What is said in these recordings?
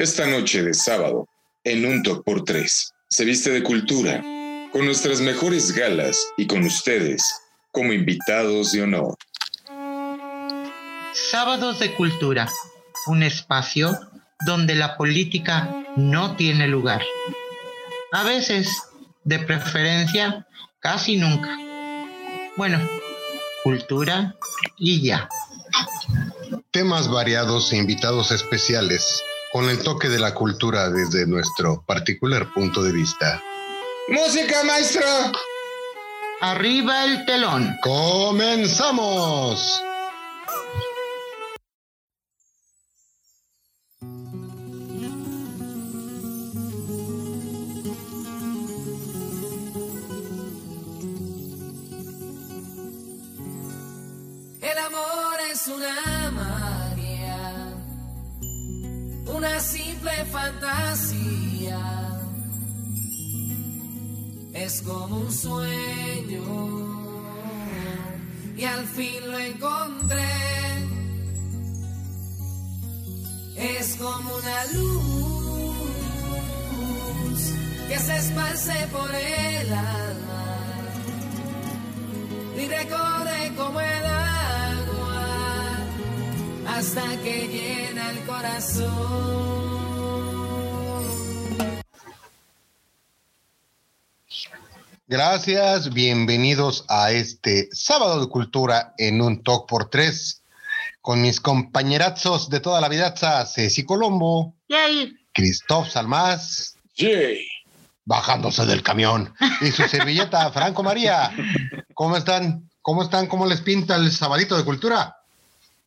Esta noche de sábado, en un top por tres, se viste de cultura, con nuestras mejores galas y con ustedes como invitados de honor. Sábados de Cultura, un espacio donde la política no tiene lugar. A veces, de preferencia, casi nunca. Bueno, cultura y ya. Temas variados e invitados especiales con el toque de la cultura desde nuestro particular punto de vista. ¡Música, maestro! Arriba el telón. ¡Comenzamos! Como un sueño y al fin lo encontré. Es como una luz que se esparce por el alma y recorre como el agua hasta que llena el corazón. Gracias, bienvenidos a este sábado de cultura en un talk por tres con mis compañerazos de toda la vida, Ceci Colombo, Yay. Christoph Salmás, ¡Yay! bajándose del camión, y su servilleta Franco María. ¿Cómo están? ¿Cómo están? ¿Cómo les pinta el sabadito de cultura?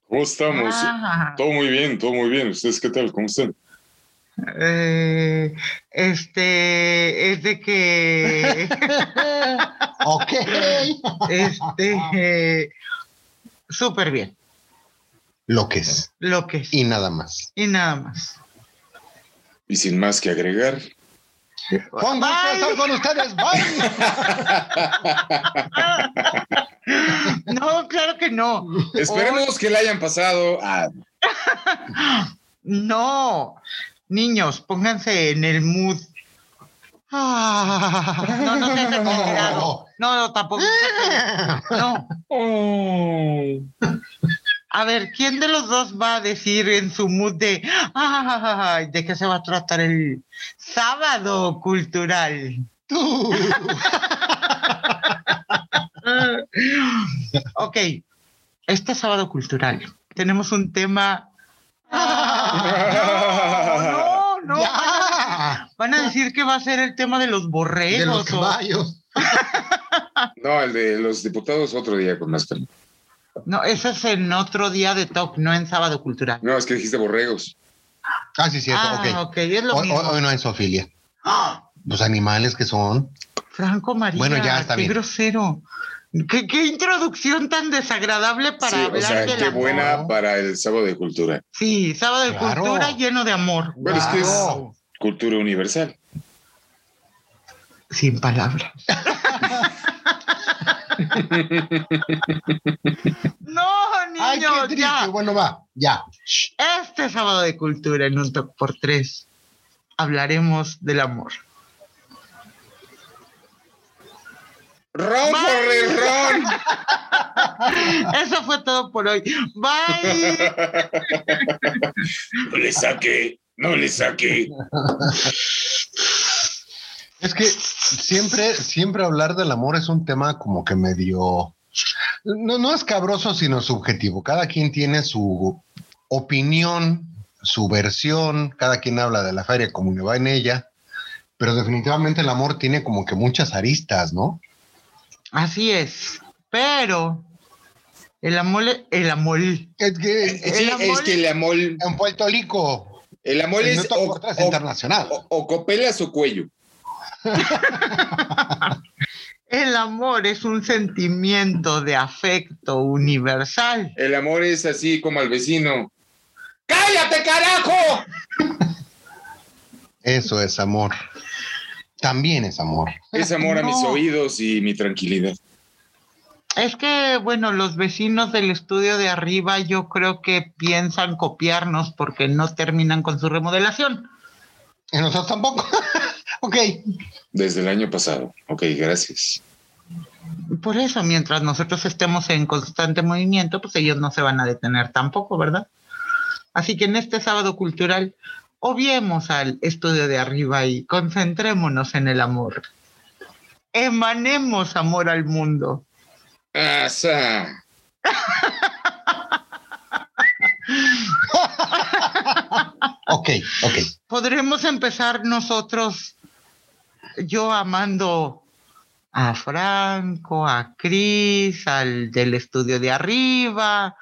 ¿Cómo estamos? Ah, Todo muy bien, todo muy bien. ¿Ustedes qué tal? ¿Cómo están? Eh, este es de que Ok. este eh, súper bien Lo que es, lo que es y nada más. y nada más. Y sin más que agregar, Con gusto con ustedes. Bye. No, claro que no. esperemos que le hayan pasado a... No, niños, pónganse en el mood. Ah, no, no seas exagerado. No, no, tampoco. No. A ver, ¿quién de los dos va a decir en su mood de, de qué se va a tratar el sábado cultural? Tú. Ok, este sábado cultural tenemos un tema. No, no. Ya. Van a decir que va a ser el tema de los borregos. De los o- caballos. No, el de los diputados otro día con más calma. No, eso es en otro día de talk, no en sábado cultural. No, es que dijiste borregos. Ah, sí, cierto. ah, ok. ok, es lo Hoy, mismo. hoy- hoy no es Ofilia. ¡Ah! Los animales que son. Franco María, Bueno, ya está qué bien. grosero. ¿Qué, qué introducción tan desagradable para sí, o hablar sea, del qué amor. buena para el sábado de cultura. Sí, sábado de Claro. cultura lleno de amor. Bueno, es que es cultura universal. Sin palabras. no, Ay, qué niños, triste. ya. Bueno, va. Ya. Este sábado de cultura en un top por tres hablaremos del amor. ¡Ron, corre, ron! Eso fue todo por hoy. Bye. No le saque, no le saque. Es que siempre, siempre hablar del amor es un tema como que medio. No, no es cabroso, sino subjetivo. Cada quien tiene su opinión, su versión, cada quien habla de la feria como le va en ella, pero definitivamente el amor tiene como que muchas aristas, ¿no? Así es. Pero el amor, el amor. Es que Sí, amor- es que el amor, en Puerto Rico, el amor es o- internacional. o- o copelas o cuello. El amor es un sentimiento de afecto universal. El amor es así como al vecino. ¡Cállate, carajo! Eso es amor. También es amor. Es amor a mis oídos y mi tranquilidad. Es que, bueno, los vecinos del estudio de arriba yo creo que piensan copiarnos porque no terminan con su remodelación. Y nosotros tampoco. ok. Desde el año pasado. Ok, gracias. Por eso, mientras nosotros estemos en constante movimiento, pues ellos no se van a detener tampoco, ¿verdad? Así que en este sábado cultural, obviemos al estudio de arriba y concentrémonos en el amor. Emanemos amor al mundo. ¡Asa! Ok, ok. Podremos empezar nosotros, yo amando a Franco, a Cris, al del estudio de arriba,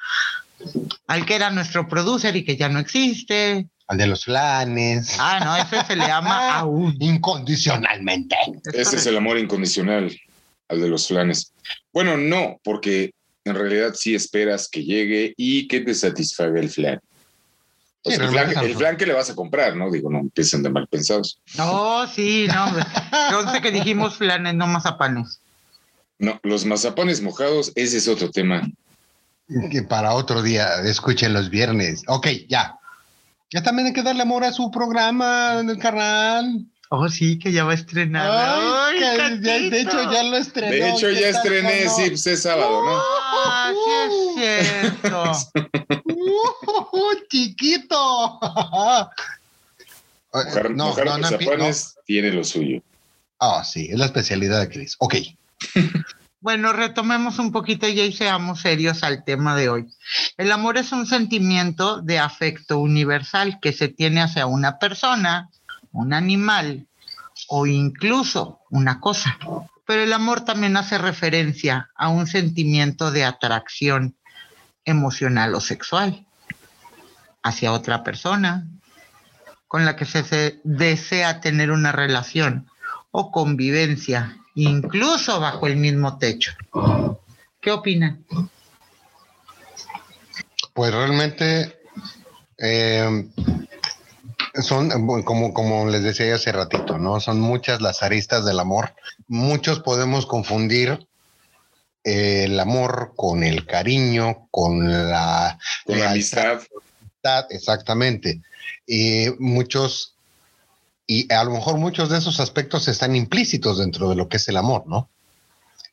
al que era nuestro producer y que ya no existe. Al de los flanes. Ah, no, ese se le llama aún. Incondicionalmente. Ese es el amor incondicional, al de los flanes. Bueno, no, porque en realidad sí esperas que llegue y que te satisfaga el flan. O Sí, sea, el, flan que le vas a comprar, ¿no? Digo, no empiecen de mal pensados. No, sí, no. Entonces que dijimos flanes, no mazapanes. No, los mazapanes mojados, ese es otro tema. Que para otro día, escuchen los viernes. Ok, ya. Ya también hay que darle amor a su programa en el canal. Oh, sí, que ya va a estrenar. Ay, Ay, que ya- de hecho, ya lo estrenó. De hecho, ¿qué ya estrené, sí, pues es sábado, ¿no? Ah, sí es cierto. Uh, chiquito. Mojar, no, mojar no, no, mazapanes tiene lo suyo. no. Ah, sí, es la especialidad de Chris. Ok. Bueno, retomemos un poquito ya y seamos serios al tema de hoy. El amor es un sentimiento de afecto universal que se tiene hacia una persona, un animal o incluso una cosa. Pero el amor también hace referencia a un sentimiento de atracción emocional o sexual hacia otra persona con la que se, se desea tener una relación o convivencia, incluso bajo el mismo techo. ¿Qué opinan? Pues realmente eh, son, como, como les decía hace ratito, ¿no? Son muchas las aristas del amor. Muchos podemos confundir eh, el amor con el cariño, con la Con la amistad. exactamente. Y muchos, y a lo mejor muchos de esos aspectos están implícitos dentro de lo que es el amor, ¿no?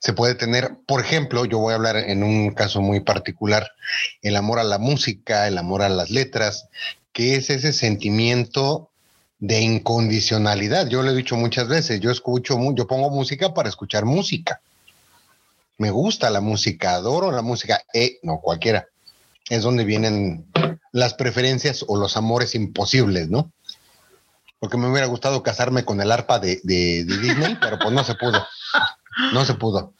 Se puede tener, por ejemplo, yo voy a hablar en un caso muy particular, el amor a la música, el amor a las letras, que es ese sentimiento de incondicionalidad. Yo lo he dicho muchas veces, yo escucho, yo pongo música para escuchar música. Me gusta la música, adoro la música, eh, no cualquiera. Es donde vienen las preferencias o los amores imposibles, ¿no? Porque me hubiera gustado casarme con el arpa de, de- de Disney, pero pues no se pudo. No se pudo.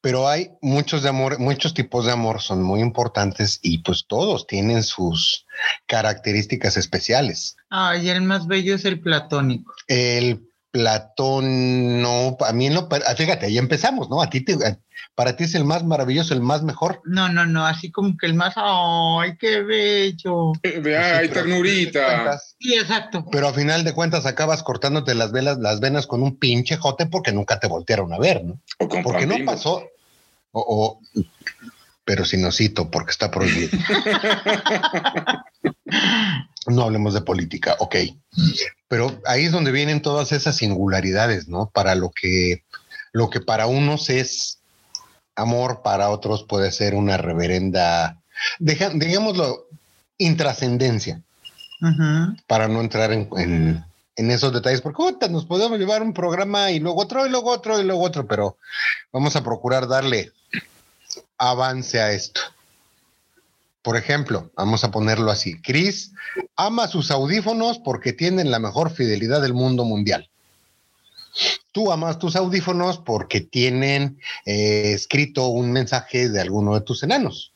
Pero hay muchos de amor, muchos tipos de amor son muy importantes y pues todos tienen sus características especiales. Ay, el más bello es el platónico. El Platón, no, a mí no, fíjate, ahí empezamos, ¿no? A ti, te, a- para ti es el más maravilloso, el más mejor. No, no, no, así como que el más, ay, qué bello. Eh, Ay, Pero- ternurita. Sí, exacto. Pero a final de cuentas acabas cortándote las velas, las venas con un pinche jote porque nunca te voltearon a ver, ¿no? O con Porque no pasó. O, o- pero sin osito, porque está prohibido. no hablemos de política, ok. Pero ahí es donde vienen todas esas singularidades, ¿no? Para lo que, lo que para unos es amor, para otros puede ser una reverenda, deja- digámoslo, intrascendencia para no entrar en, en- en esos detalles, porque nos podemos llevar un programa y luego otro, y luego otro, y luego otro, pero vamos a procurar darle avance a esto. Por ejemplo, vamos a ponerlo así. Chris ama sus audífonos porque tienen la mejor fidelidad del mundo mundial. Tú amas tus audífonos porque tienen eh, escrito un mensaje de alguno de tus enanos.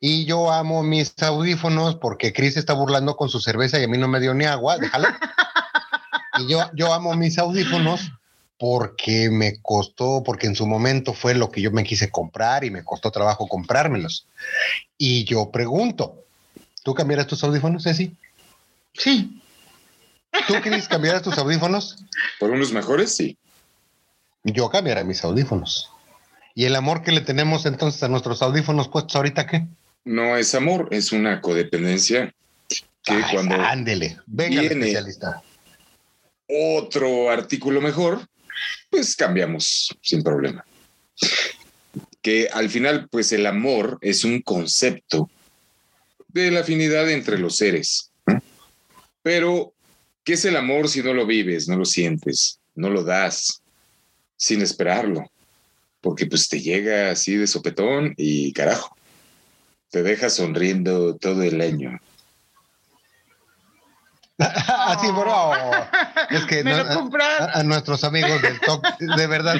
Y yo amo mis audífonos porque Chris está burlando con su cerveza y a mí no me dio ni agua, déjalo. Y yo, yo amo mis audífonos porque me costó, porque en su momento fue lo que yo me quise comprar y me costó trabajo comprármelos. Y yo pregunto, ¿tú cambiarás tus audífonos, Ceci? Sí, ¿Tú, Chris, cambiarás tus audífonos? Por unos mejores, sí. Yo cambiaré mis audífonos. ¿Y el amor que le tenemos entonces a nuestros audífonos puestos ahorita qué? No es amor, es una codependencia que Ay, cuando Ándele, venga el especialista. otro artículo mejor, pues cambiamos sin problema. Que al final, pues el amor es un concepto de la afinidad entre los seres. Pero, ¿qué es el amor si no lo vives, no lo sientes, no lo das, sin esperarlo? Porque pues te llega así de sopetón y carajo, te deja sonriendo todo el año. Así, bro. Es que no- a, a nuestros amigos del talk, de verdad,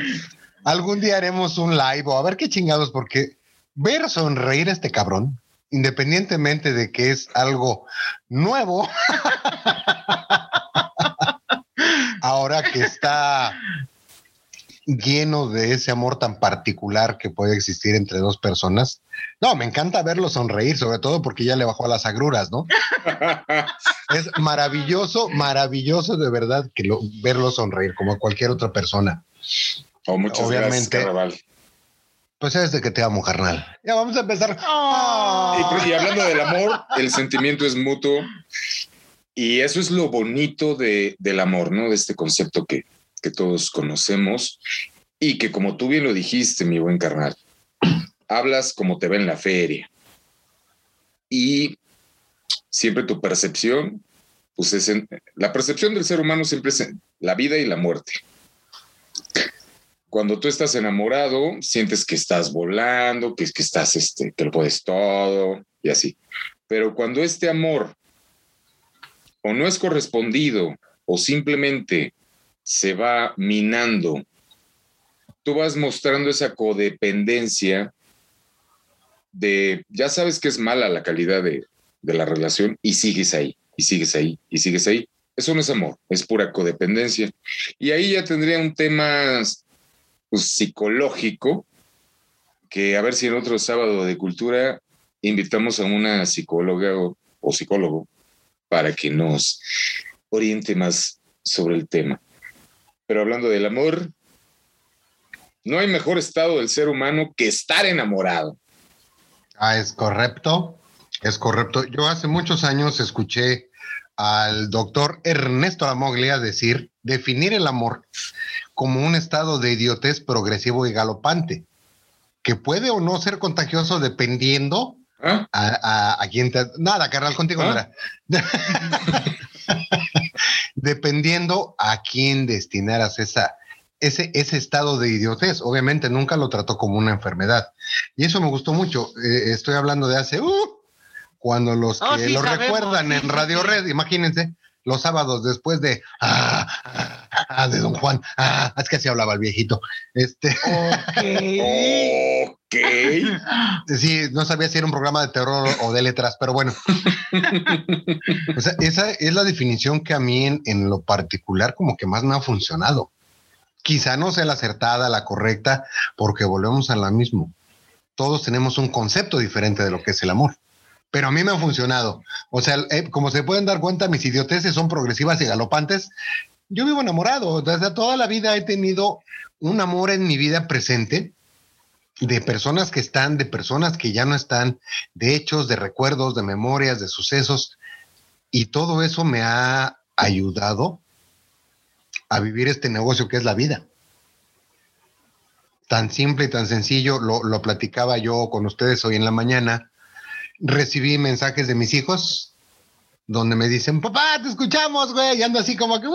algún día haremos un live o a ver qué chingados, porque ver sonreír a este cabrón, independientemente de que es algo nuevo, ahora que está lleno de ese amor tan particular que puede existir entre dos personas. No, me encanta verlo sonreír, sobre todo porque ya le bajó a las agruras, ¿no? Es maravilloso, maravilloso de verdad que lo, verlo sonreír como cualquier otra persona. o muchas Obviamente. gracias. Pues es de que te amo, carnal. Ya vamos a empezar. Oh. Y, pues, y hablando del amor, el sentimiento es mutuo. Y eso es lo bonito de, del amor, ¿no? De este concepto que, que todos conocemos y que como tú bien lo dijiste, mi buen carnal, hablas como te ve en la feria. Y siempre tu percepción, pues es la percepción del ser humano siempre es la vida y la muerte. Cuando tú estás enamorado, sientes que estás volando, que, que estás, este, que lo puedes todo y así. Pero cuando este amor o no es correspondido o simplemente se va minando, tú vas mostrando esa codependencia de, ya sabes que es mala la calidad de, de la relación y sigues ahí, y sigues ahí, y sigues ahí. Eso no es amor, es pura codependencia. Y ahí ya tendría un tema pues, psicológico, que a ver si en otro sábado de cultura invitamos a una psicóloga o, o psicólogo para que nos oriente más sobre el tema. Pero hablando del amor, no hay mejor estado del ser humano que estar enamorado. Ah, es correcto. Es correcto. Yo hace muchos años escuché al doctor Ernesto Lamoglia decir, definir el amor como un estado de idiotez progresivo y galopante, que puede o no ser contagioso dependiendo ¿Ah? a, a, a quién te... Nada, carnal, contigo ¿Ah? dependiendo a quién destinaras esa, ese, ese estado de idiotez. Obviamente nunca lo trató como una enfermedad. Y eso me gustó mucho. Eh, estoy hablando de hace, uh, cuando los Oh, que sí, lo sabemos, recuerdan sí, en Radio sí. Red, imagínense, los sábados después de, ah, ah, ah, de Don Juan, ah, es que así hablaba el viejito. Este, Ok. Sí, no sabía si era un programa de terror o de letras, pero bueno. O sea, esa es la definición que a mí en, en lo particular como que más me ha funcionado. Quizá no sea la acertada, la correcta, porque volvemos a la mismo. Todos tenemos un concepto diferente de lo que es el amor. Pero a mí me ha funcionado. O sea, eh, como se pueden dar cuenta, mis idioteces son progresivas y galopantes. Yo vivo enamorado. Desde toda la vida he tenido un amor en mi vida presente de personas que están, de personas que ya no están, de hechos, de recuerdos, de memorias, de sucesos. Y todo eso me ha ayudado a vivir este negocio que es la vida. Tan simple y tan sencillo, lo, lo platicaba yo con ustedes hoy en la mañana. Recibí mensajes de mis hijos donde me dicen, papá, te escuchamos, güey, y ando así como que.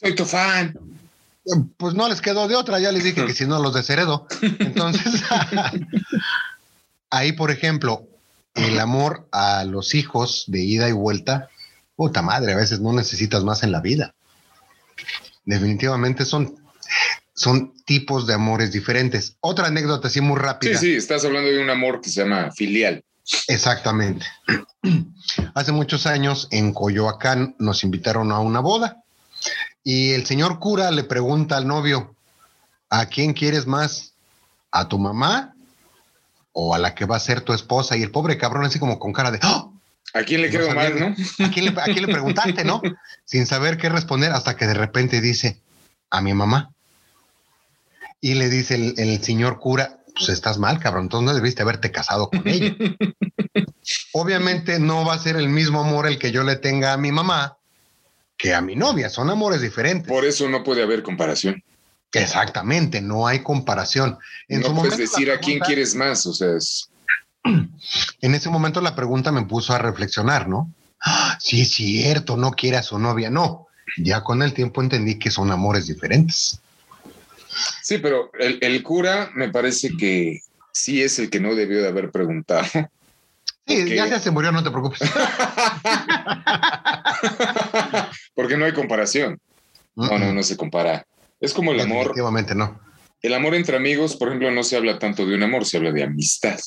Soy tu fan. Pues no les quedó de otra, ya les dije que si no los desheredo. Entonces, ahí, por ejemplo, el amor a los hijos de ida y vuelta, puta madre, a veces no necesitas más en la vida. Definitivamente son, son tipos de amores diferentes. Otra anécdota así muy Sí, rápida. sí, estás hablando de un amor que se llama filial. Exactamente. Hace muchos años en Coyoacán nos invitaron a una boda y el señor cura le pregunta al novio, ¿a quién quieres más? ¿A tu mamá o a la que va a ser tu esposa? Y el pobre cabrón así como con cara de, ¡Oh! ¿A quién le No quedó sabía. mal, no? ¿A quién, le, a quién le preguntaste, no? Sin saber qué responder hasta que de repente dice, a mi mamá. Y le dice el, el señor cura, pues estás mal, cabrón, entonces no debiste haberte casado con ella. Obviamente no va a ser el mismo amor el que yo le tenga a mi mamá que a mi novia, son amores diferentes. Por eso no puede haber comparación. Exactamente, no hay comparación. En no su puedes momento, decir a quién quieres más, o sea, es- En ese momento la pregunta me puso a reflexionar, ¿no? Ah, Sí, es cierto, no quiere a su novia, no. Ya con el tiempo entendí que son amores diferentes. Sí, pero el, el cura me parece que sí es el que no debió de haber preguntado. Sí, ya se murió, no te preocupes. Porque no hay comparación. No, no, no se compara. Es como el amor. Definitivamente no. El amor entre amigos, por ejemplo, no se habla tanto de un amor, se habla de amistad.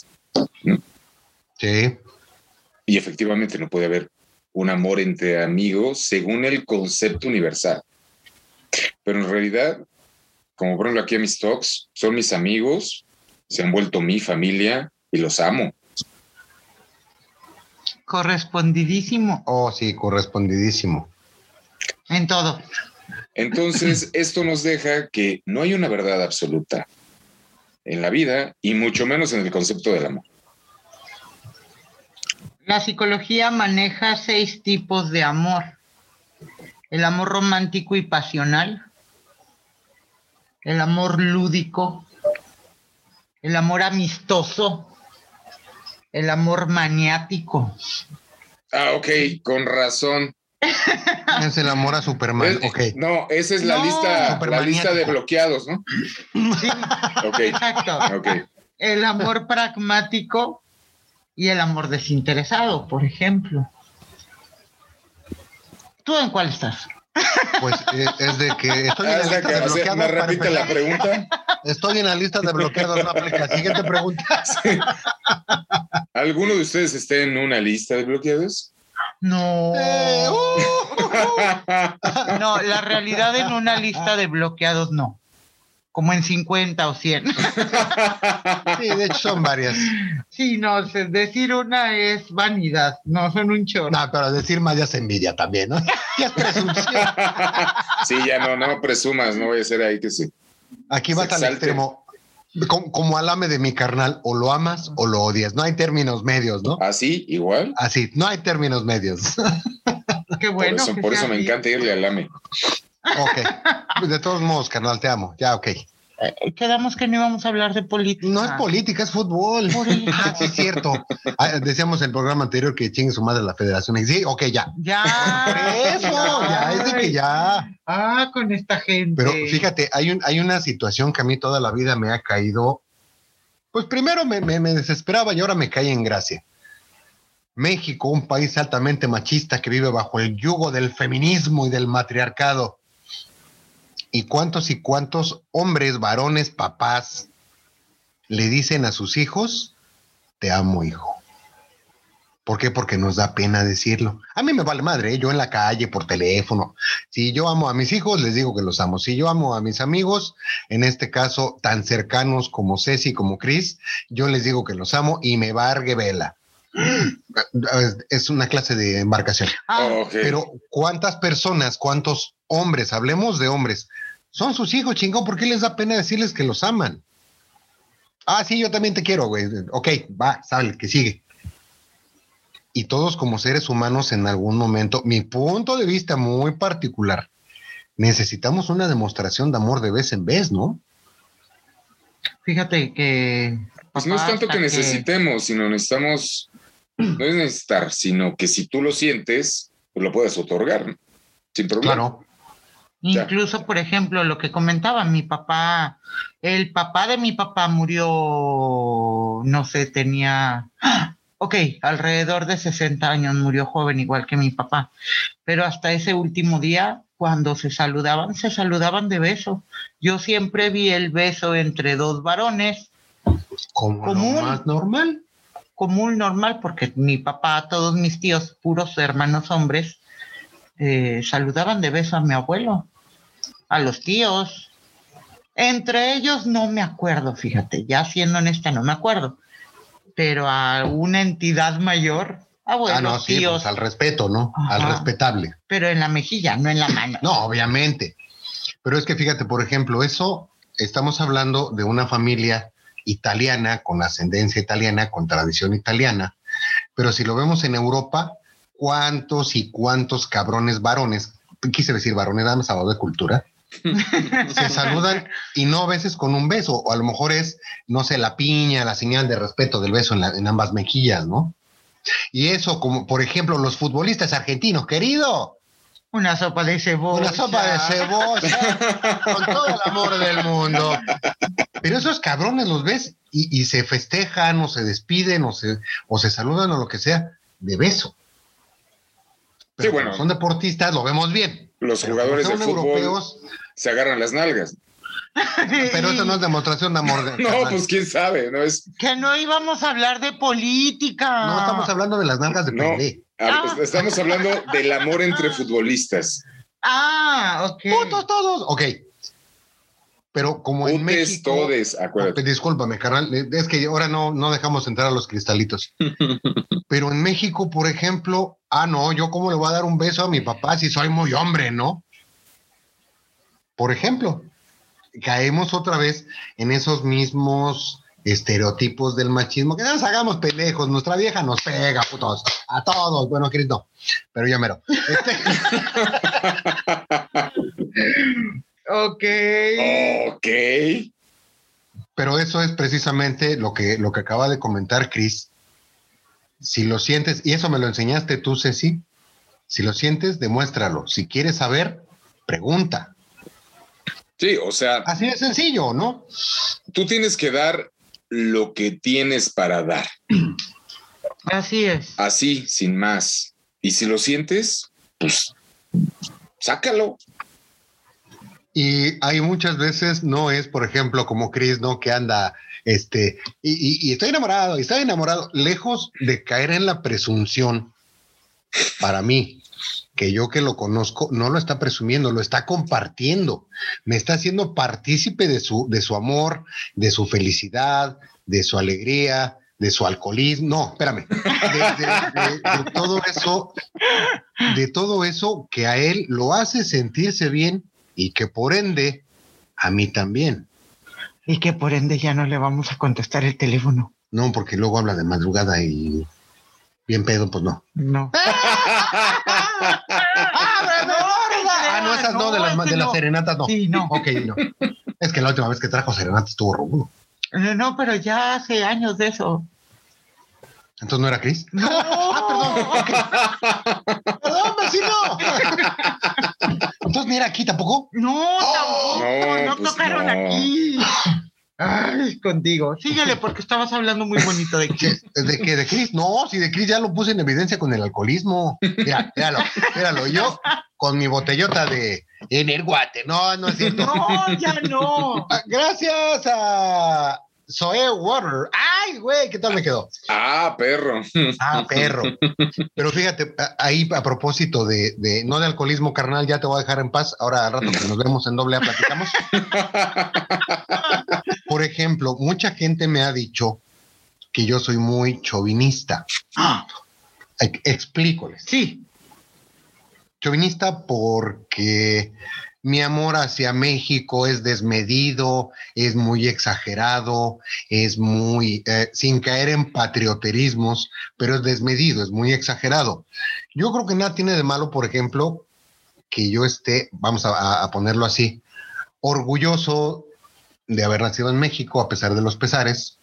Sí, Y efectivamente no puede haber un amor entre amigos según el concepto universal. Pero en realidad, como por ejemplo aquí a mis talks, son mis amigos, se han vuelto mi familia y los amo. Correspondidísimo oh, sí, correspondidísimo. en todo. Entonces, esto nos deja que no hay una verdad absoluta en la vida y mucho menos en el concepto del amor. La psicología maneja seis tipos de amor. El amor romántico y pasional, el amor lúdico, el amor amistoso, el amor maniático. Ah, ok, con razón. Es el amor a Superman. Ok. No, esa es la No. lista, la lista de bloqueados, ¿no? Sí, Ok, exacto. ok. El amor pragmático y el amor desinteresado, por ejemplo. ¿Tú en cuál estás? Pues eh, es de que estoy en la la lista que- de o sea, bloqueados. ¿Me para repite la pregunta? Estoy en la lista de bloqueados, no aplica. Siguiente pregunta. Sí. ¿Alguno de ustedes está en una lista de bloqueados? No. Eh, uh. No, la realidad en una lista de bloqueados no. Como en 50 o 100. Sí, de hecho son varias. Sí, no, decir una es vanidad, no son un chorro. No, pero decir más ya es envidia también, ¿no? Ya es presunción. sí, ya no, no presumas, no voy a ser ahí que sí. Aquí vas al extremo. Como, como alame de mi carnal, o lo amas o lo odias. No hay términos medios, ¿no? ¿Así? ¿Igual? Así, no hay términos medios. Qué Por bueno. eso, que por sea eso me encanta irle al AME. ok. De todos modos, carnal, te amo. Ya, ok. Eh, Quedamos que no íbamos a hablar de política. No es política, es fútbol. Ah, sí, es cierto. Ah, decíamos en el programa anterior que chingue su madre la federación. Y Sí, ok, ya. Ya. Eso, ya, es de que ya. Ah, con esta gente. Pero fíjate, hay, un, hay una situación que a mí toda la vida me ha caído. Pues primero me, me- me desesperaba y ahora me cae en gracia. México, un país altamente machista que vive bajo el yugo del feminismo y del matriarcado. ¿Y cuántos y cuántos hombres, varones, papás le dicen a sus hijos, te amo, hijo? ¿Por qué? Porque nos da pena decirlo. A mí me vale madre, ¿eh? yo en la calle, por teléfono, si yo amo a mis hijos, les digo que los amo. Si yo amo a mis amigos, en este caso tan cercanos como Ceci, como Chris, yo les digo que los amo y me vargue vela. Es una clase de embarcación. Ah. Pero ¿cuántas personas, cuántos hombres, hablemos de hombres, son sus hijos, chingón? ¿Por qué les da pena decirles que los aman? Ah, sí, yo también te quiero, güey. Ok, va, sale, que sigue. Y todos como seres humanos en algún momento, mi punto de vista muy particular, necesitamos una demostración de amor de vez en vez, ¿no? Fíjate que. Pues no es tanto que necesitemos, sino necesitamos, no es necesitar, sino que si tú lo sientes, pues lo puedes otorgar, ¿no? sin problema. Claro. Ya. Incluso, por ejemplo, lo que comentaba mi papá, el papá de mi papá murió, no sé, tenía, ok, alrededor de 60 años, murió joven igual que mi papá, pero hasta ese último día, cuando se saludaban, se saludaban de beso. Yo siempre vi el beso entre dos varones, Como lo Común. más normal. común, normal, porque mi papá, todos mis tíos, puros hermanos hombres, eh, saludaban de beso a mi abuelo, a los tíos. Entre ellos no me acuerdo, fíjate, ya siendo honesta, no me acuerdo. Pero a una entidad mayor, abuelos, ah, no, sí, tíos, pues al respeto, ¿no? Al respetable. pero en la mejilla, no en la mano. No, obviamente. Pero es que fíjate, por ejemplo, eso estamos hablando de una familia italiana, con ascendencia italiana, con tradición italiana, pero si lo vemos en Europa, ¿cuántos y cuántos cabrones varones, quise decir varones, damas a de cultura, se saludan y no a veces con un beso, o a lo mejor es, no sé, la piña, la señal de respeto del beso en, la- en ambas mejillas, ¿no? Y eso, como por ejemplo, los futbolistas argentinos, querido, Una sopa de cebolla. una sopa de cebolla con todo el amor del mundo. Pero esos cabrones los ves y, y se festejan o se despiden o se, o se saludan o lo que sea de beso. Pero Sí, bueno. son deportistas, lo vemos bien. Los Pero jugadores de fútbol europeos, se agarran las nalgas. pero eso no es demostración de amor. de- No, carnal. pues quién sabe, ¿no? Es, Que no íbamos a hablar de política. No, estamos hablando de las nalgas de No. Pelé. a- Ah. estamos hablando del amor entre futbolistas. Ah, ok. ¡Putos todos! Ok. Pero como en México... todes, acuérdate. Discúlpame, carnal. Es que ahora no, no dejamos entrar a los cristalitos. Pero en México, por ejemplo, ah, no, yo cómo le voy a dar un beso a mi papá si soy muy hombre, ¿no? Por ejemplo, caemos otra vez en esos mismos estereotipos del machismo, que no nos hagamos pendejos, nuestra vieja nos pega, putos, a todos, bueno, Cris no, pero ya mero. Este, Ok. Ok. Pero eso es precisamente lo que, lo que acaba de comentar Chris. Si lo sientes, y eso me lo enseñaste tú, Ceci, si lo sientes, demuéstralo. Si quieres saber, pregunta. Sí, o sea, Así de sencillo, ¿no? tú tienes que dar lo que tienes para dar. Así es. Así, sin más. Y si lo sientes, pues sácalo. Y hay muchas veces, no es, por ejemplo, como Chris, ¿no? Que anda, este, y, y- estoy enamorado, y estoy enamorado, lejos de caer en la presunción, para mí, que yo que lo conozco, no lo está presumiendo, lo está compartiendo, me está haciendo partícipe de su, de su amor, de su felicidad, de su alegría, de su alcoholismo, no, espérame, de todo eso, de todo eso que a él lo hace sentirse bien y que por ende a mí también. Y que por ende ya no le vamos a contestar el teléfono. No, porque luego habla de madrugada y bien pedo, pues no. No. Ah, no, esas no, de las, de las serenatas no. Sí, no. Ok, no. Es que la última vez que trajo serenata estuvo. Eh, No, pero ya hace años de eso. Entonces no era Chris. No. Ah, Perdón, vecino. Entonces ni era aquí tampoco. No, tampoco. No, No, pues tocaron no. aquí. Ay, contigo. Síguele porque estabas hablando muy bonito de Chris. ¿De qué? ¿De Chris? No, si de Chris ya lo puse en evidencia con el alcoholismo. Mira, míralo, míralo. Yo con mi botellota de Energuate. No, no es cierto. No, ya no. Ah, Gracias a Zoe Water. Ay, güey, ¿qué tal me quedó? Ah, perro. Ah, perro. Pero fíjate, ahí a propósito de, de- no de alcoholismo carnal, ya te voy a dejar en paz. Ahora al rato que nos vemos en doble A platicamos. Por ejemplo, mucha gente me ha dicho que yo soy muy chauvinista. Ah, Ex- Explícoles. sí. Chauvinista porque mi amor hacia México es desmedido, es muy exagerado, es muy, eh, sin caer en patrioterismos, pero es desmedido, es muy exagerado. Yo creo que nada tiene de malo, por ejemplo, que yo esté, vamos a, a- ponerlo así, orgulloso de haber nacido en México, a pesar de los pesares,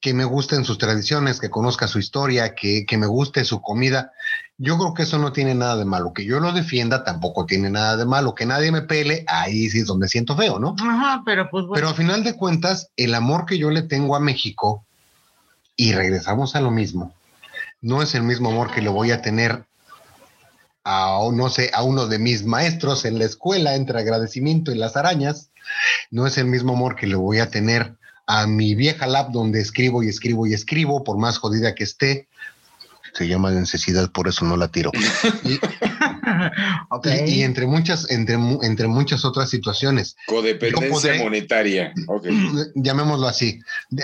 que me gusten sus tradiciones, que conozca su historia, que, que me guste su comida. Yo creo que eso no tiene nada de malo. Que yo lo defienda tampoco tiene nada de malo. Que nadie me pele, ahí sí es donde siento feo, ¿no? Ajá, pero pues bueno. Pero a final de cuentas, el amor que yo le tengo a México, y regresamos a lo mismo, no es el mismo amor que le voy a tener a, no sé, a uno de mis maestros en la escuela entre agradecimiento y las arañas, no es el mismo amor que le voy a tener a mi vieja lab donde escribo y escribo y escribo, por más jodida que esté. Se llama necesidad, por eso no la tiro. Y, Ok. y- y entre muchas, entre, entre muchas otras situaciones. Codependencia podré- monetaria. Ok. llamémoslo así,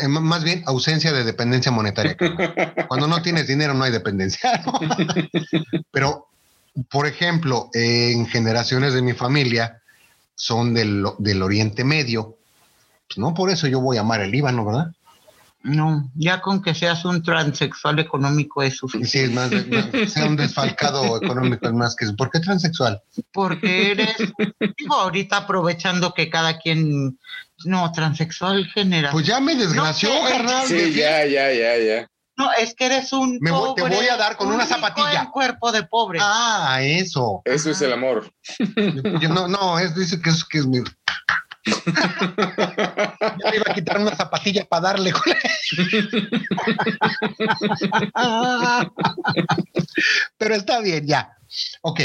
más bien ausencia de dependencia monetaria. Cuando no tienes dinero no hay dependencia. ¿no? Pero, por ejemplo, en generaciones de mi familia son del, del Oriente Medio Pues no por eso yo voy a amar el Líbano, ¿verdad? No, ya con que seas un transexual económico es suficiente. Sí, es más, más- sea un desfalcado económico es más que eso. ¿Por qué transexual? Porque eres, digo, ahorita aprovechando que cada quien, no, transexual genera. Pues ya me desgració, No, carnal. Sí, ya, ya, ya, ya. no, es que eres un Me voy- te voy a dar con un una zapatilla. en cuerpo de pobre. Ah, eso. Eso es el amor. Yo- no, no, es, dice que es que es mi. Ya me iba a quitar una zapatilla para darle. Pero está bien, ya. Ok.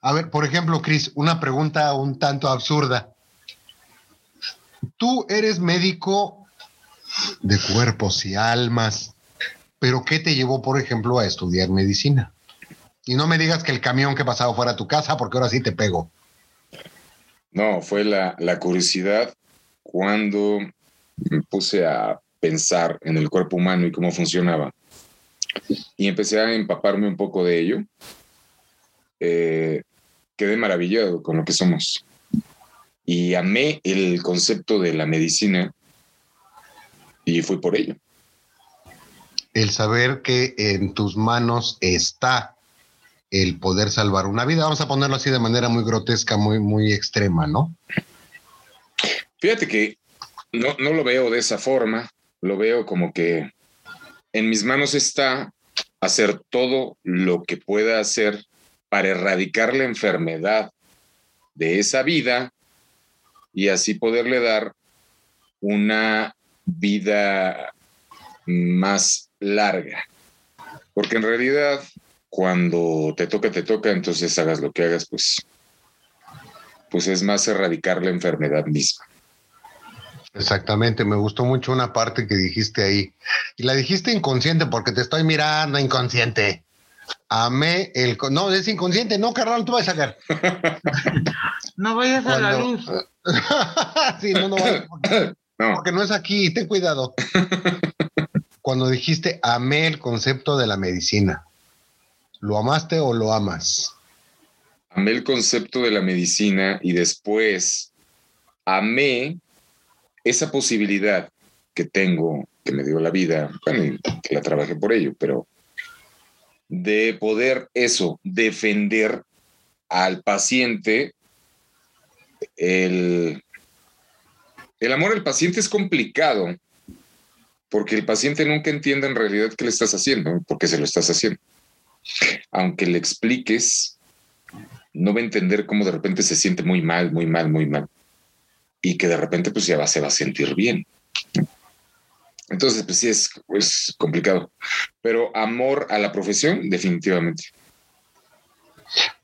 A ver, por ejemplo, Cris, una pregunta un tanto absurda. Tú eres médico de cuerpos y almas, pero ¿qué te llevó, por ejemplo, a estudiar medicina? Y no me digas que el camión que pasaba fuera a tu casa, porque ahora sí te pego. No, fue la, la curiosidad cuando me puse a pensar en el cuerpo humano y cómo funcionaba. Y empecé a empaparme un poco de ello. Eh, quedé maravillado con lo que somos. Y amé el concepto de la medicina y fui por ello. El saber que en tus manos está el poder salvar una vida. Vamos a ponerlo así de manera muy grotesca, muy, muy extrema, ¿no? Fíjate que no, no lo veo de esa forma, lo veo como que en mis manos está hacer todo lo que pueda hacer para erradicar la enfermedad de esa vida y así poderle dar una vida más larga. Porque en realidad, cuando te toca, te toca, entonces hagas lo que hagas, pues, pues es más erradicar la enfermedad misma. Exactamente, me gustó mucho una parte que dijiste ahí. Y la dijiste inconsciente porque te estoy mirando inconsciente. Amé el... No, es inconsciente, no, carnal, tú vas a sacar. No vayas a la luz. sí, no, no, porque, No, porque no es aquí, ten cuidado. Cuando dijiste amé el concepto de la medicina, ¿lo amaste o lo amas? amé el concepto de la medicina y después amé esa posibilidad que tengo, que me dio la vida, bueno, que la trabajé por ello, pero de poder eso, defender al paciente, el, el amor al paciente es complicado, porque el paciente nunca entiende en realidad qué le estás haciendo, por qué se lo estás haciendo. Aunque le expliques, no va a entender cómo de repente se siente muy mal, muy mal, muy mal. Y que de repente pues ya se va a sentir bien. Entonces, pues sí, es, es complicado. Pero amor a la profesión, definitivamente.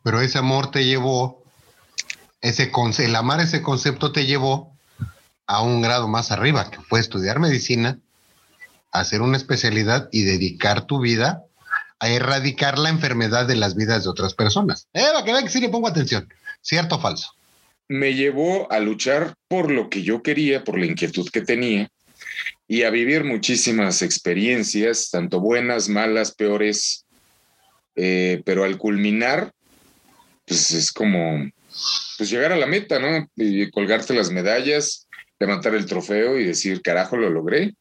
Pero ese amor te llevó, ese el amar ese concepto te llevó a un grado más arriba, que fue estudiar medicina, hacer una especialidad y dedicar tu vida a erradicar la enfermedad de las vidas de otras personas. Eh, que que sí le pongo atención. ¿Cierto o falso? Me llevó a luchar por lo que yo quería, por la inquietud que tenía y a vivir muchísimas experiencias, tanto buenas, malas, peores. Eh, pero al culminar, pues es como pues llegar a la meta, ¿no? Y colgarte las medallas, levantar el trofeo y decir, carajo, lo logré.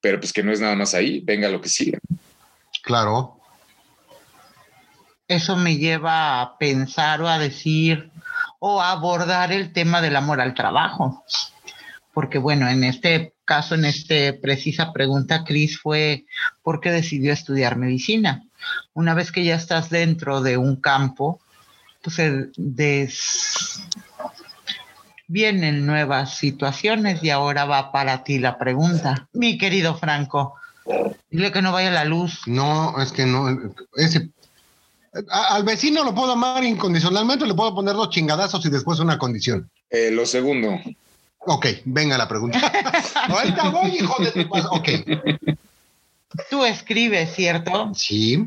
Pero pues que no es nada más ahí, venga lo que siga. Claro. Eso me lleva a pensar o a decir o a abordar el tema del amor al trabajo. Porque bueno, en este caso, en esta precisa pregunta, Cris fue ¿por qué decidió estudiar medicina? Una vez que ya estás dentro de un campo, pues des- vienen nuevas situaciones y ahora va para ti la pregunta. Mi querido Franco, dile que no vaya la luz. No, es que no. Ese, a- al vecino lo puedo amar incondicionalmente, le puedo poner dos chingadazos y después una condición. Eh, lo segundo, Ok, venga la pregunta. Ahorita voy, hijo de tu madre. Ok, Tú escribes, ¿cierto? sí.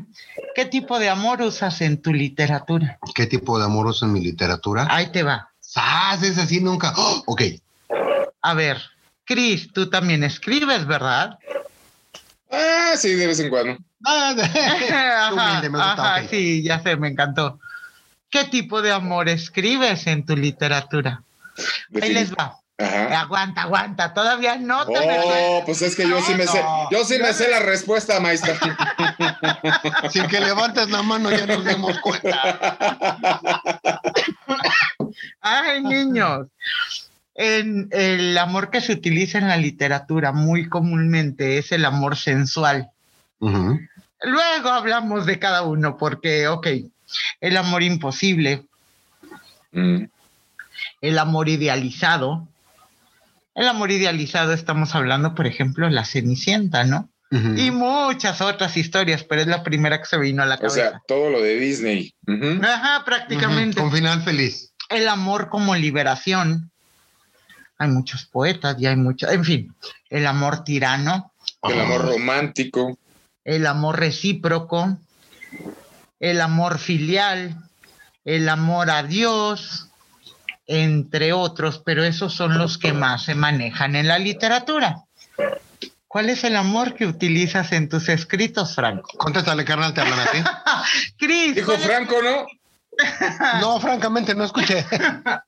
¿Qué tipo de amor usas en tu literatura? ¿Qué tipo de amor uso en mi literatura? Ahí te va. ¡Sas! Es así nunca. ¡Oh! Ok. A ver, Cris, tú también escribes, ¿verdad? Ah, sí, de vez en cuando. Ah, Ajá, me ajá, sí, ya sé, me encantó. ¿Qué tipo de amor escribes en tu literatura? Ahí les va. Ajá. Aguanta, aguanta, todavía no te Oh, pues es que yo sí me sé, yo sí me sé la respuesta, maestra. Sin que levantes la mano ya nos demos cuenta. Ay, niños. En el amor que se utiliza en la literatura muy comúnmente es el amor sensual. Luego hablamos de cada uno, porque, ok, el amor imposible, Mm, el amor idealizado. El amor idealizado estamos hablando, por ejemplo, la Cenicienta, ¿no? Y muchas otras historias, pero es la primera que se vino a la O cabeza. sea, todo lo de Disney. Ajá, prácticamente. Con final feliz. El amor como liberación. Hay muchos poetas y hay muchos, en fin, el amor tirano, El amor romántico. el amor recíproco, el amor filial, el amor a Dios, entre otros, pero esos son los que más se manejan en la literatura. ¿Cuál es el amor que utilizas en tus escritos, Franco? Contéstale, carnal, te hablan a ti. Cris, Dijo ¿cuál es- Franco, ¿no? No, francamente, no escuché.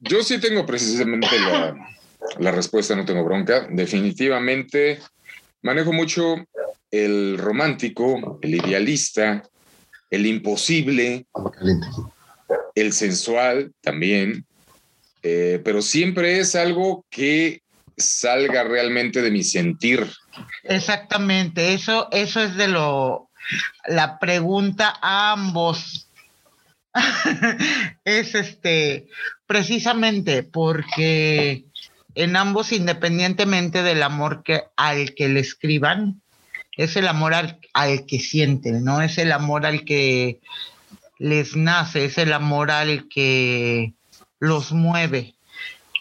Yo sí tengo precisamente la, la respuesta, no tengo bronca. Definitivamente manejo mucho el romántico, el idealista, el imposible, el sensual también, eh, pero siempre es algo que salga realmente de mi sentir. Exactamente, eso, eso es de lo, la pregunta a ambos. es este, precisamente porque en ambos, independientemente del amor que, al que le escriban, es el amor al, al que sienten, no es el amor al que les nace, es el amor al que los mueve.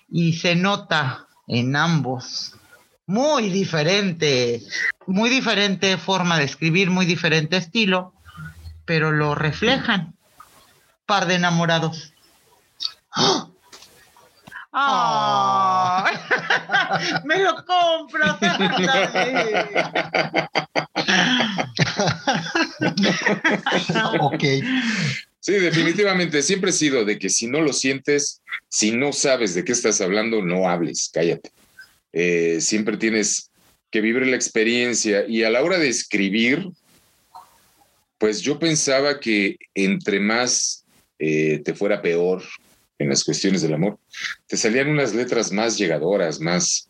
Y se nota en ambos muy diferente, muy diferente forma de escribir, muy diferente estilo, pero lo reflejan. Par de enamorados. ¡Ah! ¡Ay! ¡Me lo compras! ándale! Ok. Sí, definitivamente, siempre he sido de que si no lo sientes, si no sabes de qué estás hablando, no hables, cállate. Eh, siempre tienes que vivir la experiencia y a la hora de escribir, pues yo pensaba que entre más eh, te fuera peor en las cuestiones del amor, te salían unas letras más llegadoras, más,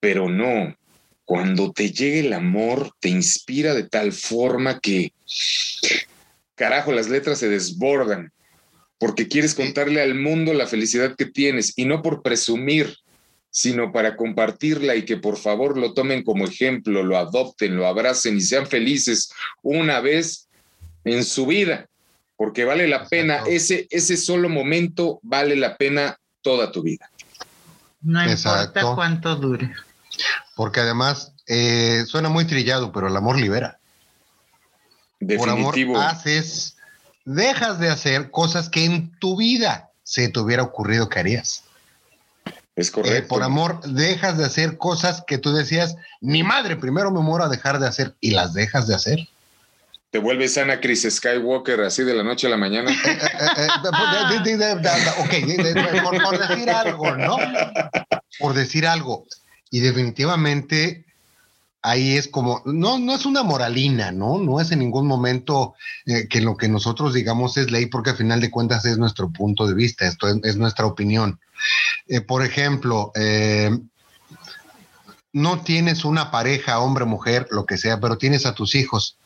pero no. Cuando te llegue el amor, te inspira de tal forma que carajo, las letras se desbordan porque quieres contarle al mundo la felicidad que tienes y no por presumir, sino para compartirla y que por favor lo tomen como ejemplo, lo adopten, lo abracen y sean felices una vez en su vida, porque vale la pena, Exacto. ese, ese solo momento vale la pena toda tu vida. No Exacto. importa cuánto dure. Porque además eh, suena muy trillado, pero el amor libera. Por amor Definitivo. haces, dejas de hacer cosas que en tu vida se te hubiera ocurrido que harías. es Eh, correcto. por amor, dejas de hacer cosas que tú decías, mi madre, primero me muero a dejar de hacer y las dejas de hacer. Te vuelves Ana Chris Skywalker así de la noche a la mañana. Ok, por decir algo, ¿no? Por decir algo. Y definitivamente ahí es como, no, no es una moralina, ¿no? No es en ningún momento eh, que lo que nosotros digamos es ley, porque al final de cuentas es nuestro punto de vista, esto es, es nuestra opinión. Eh, por ejemplo, eh, no tienes una pareja, hombre, mujer, lo que sea, pero tienes a tus hijos.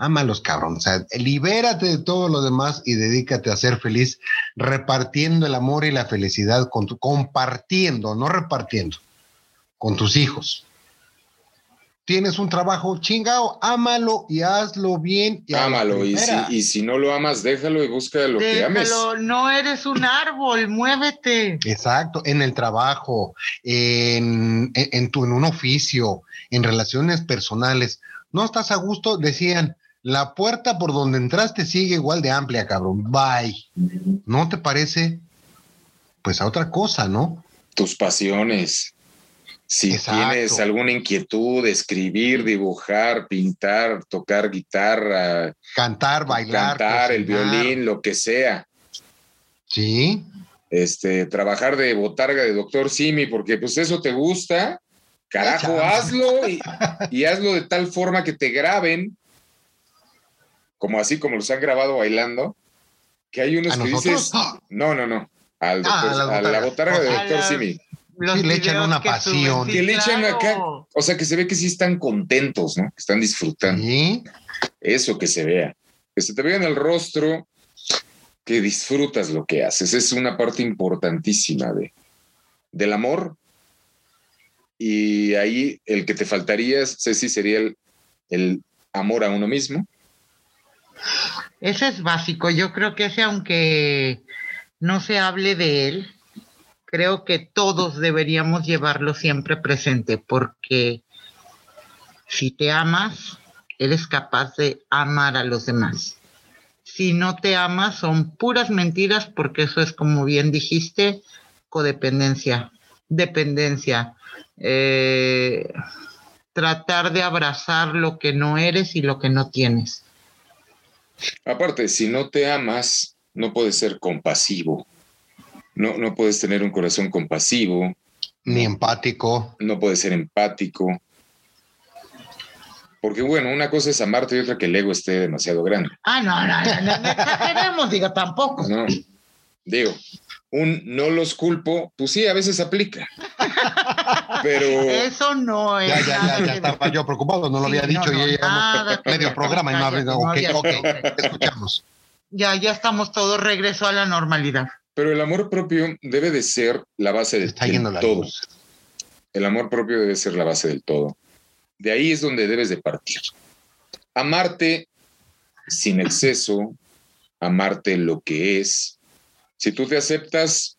Ámalos, cabrón. O sea, libérate de todo lo demás y dedícate a ser feliz repartiendo el amor y la felicidad, con tu, compartiendo, no repartiendo, con tus hijos. Tienes un trabajo chingado, ámalo y hazlo bien. Y Ámalo. Y si, primera. y si no lo amas, déjalo y busca lo que ames. Déjalo, no eres un árbol, muévete. Exacto, en el trabajo, en, en, en tu, en un oficio, en relaciones personales. No estás a gusto, decían, la puerta por donde entraste sigue igual de amplia, cabrón. Bye. ¿No te parece? Pues a otra cosa, ¿no? tus pasiones. Si Exacto. tienes alguna inquietud, escribir, dibujar, pintar, tocar guitarra, Cantar, bailar. cantar, el violín, lo que sea. Sí. este, trabajar de botarga de doctor Simi, porque pues eso te gusta, carajo, hazlo y, y hazlo de tal forma que te graben, como así como los han grabado bailando, que hay unos ¿A que nosotros? dices, no, no, no, al Ah, doctor- a la a la botarga. de doctor Simi. Sí, le echan una que pasión. sí, Que le echan acá, claro. o sea, que se ve que sí están contentos, ¿no? Que están disfrutando. Sí. Eso que se vea. Que se te vea en el rostro que disfrutas lo que haces. Es una parte importantísima de, del amor. Y ahí el que te faltaría, Ceci, sería el, el amor a uno mismo. Ese es básico. Yo creo que ese, aunque no se hable de él, creo que todos deberíamos llevarlo siempre presente, porque si te amas, eres capaz de amar a los demás. Si no te amas, son puras mentiras, porque eso es, como bien dijiste, codependencia, dependencia, eh, tratar de abrazar lo que no eres y lo que no tienes. Aparte, si no te amas, no puedes ser compasivo. No, no puedes tener un corazón compasivo, Ni empático. no puedes ser empático. Porque bueno, una cosa es amarte y otra que el ego esté demasiado grande. Ah, no, no, no, no, no exageremos, digo, tampoco. ¿no? Digo, un no los culpo, pues sí, a veces aplica. Pero Eso no es. Ya, ya, ya, nada ya estaba ver. yo preocupado, no lo había dicho no, no, y que medio programa y no había. no Ok, ok, escuchamos. Ya, ya estamos todos regreso a la normalidad. Pero el amor propio debe de ser la base Se del, todo. luz. El amor propio debe ser la base del todo. De ahí es donde debes de partir. Amarte sin exceso, amarte lo que es. Si tú te aceptas,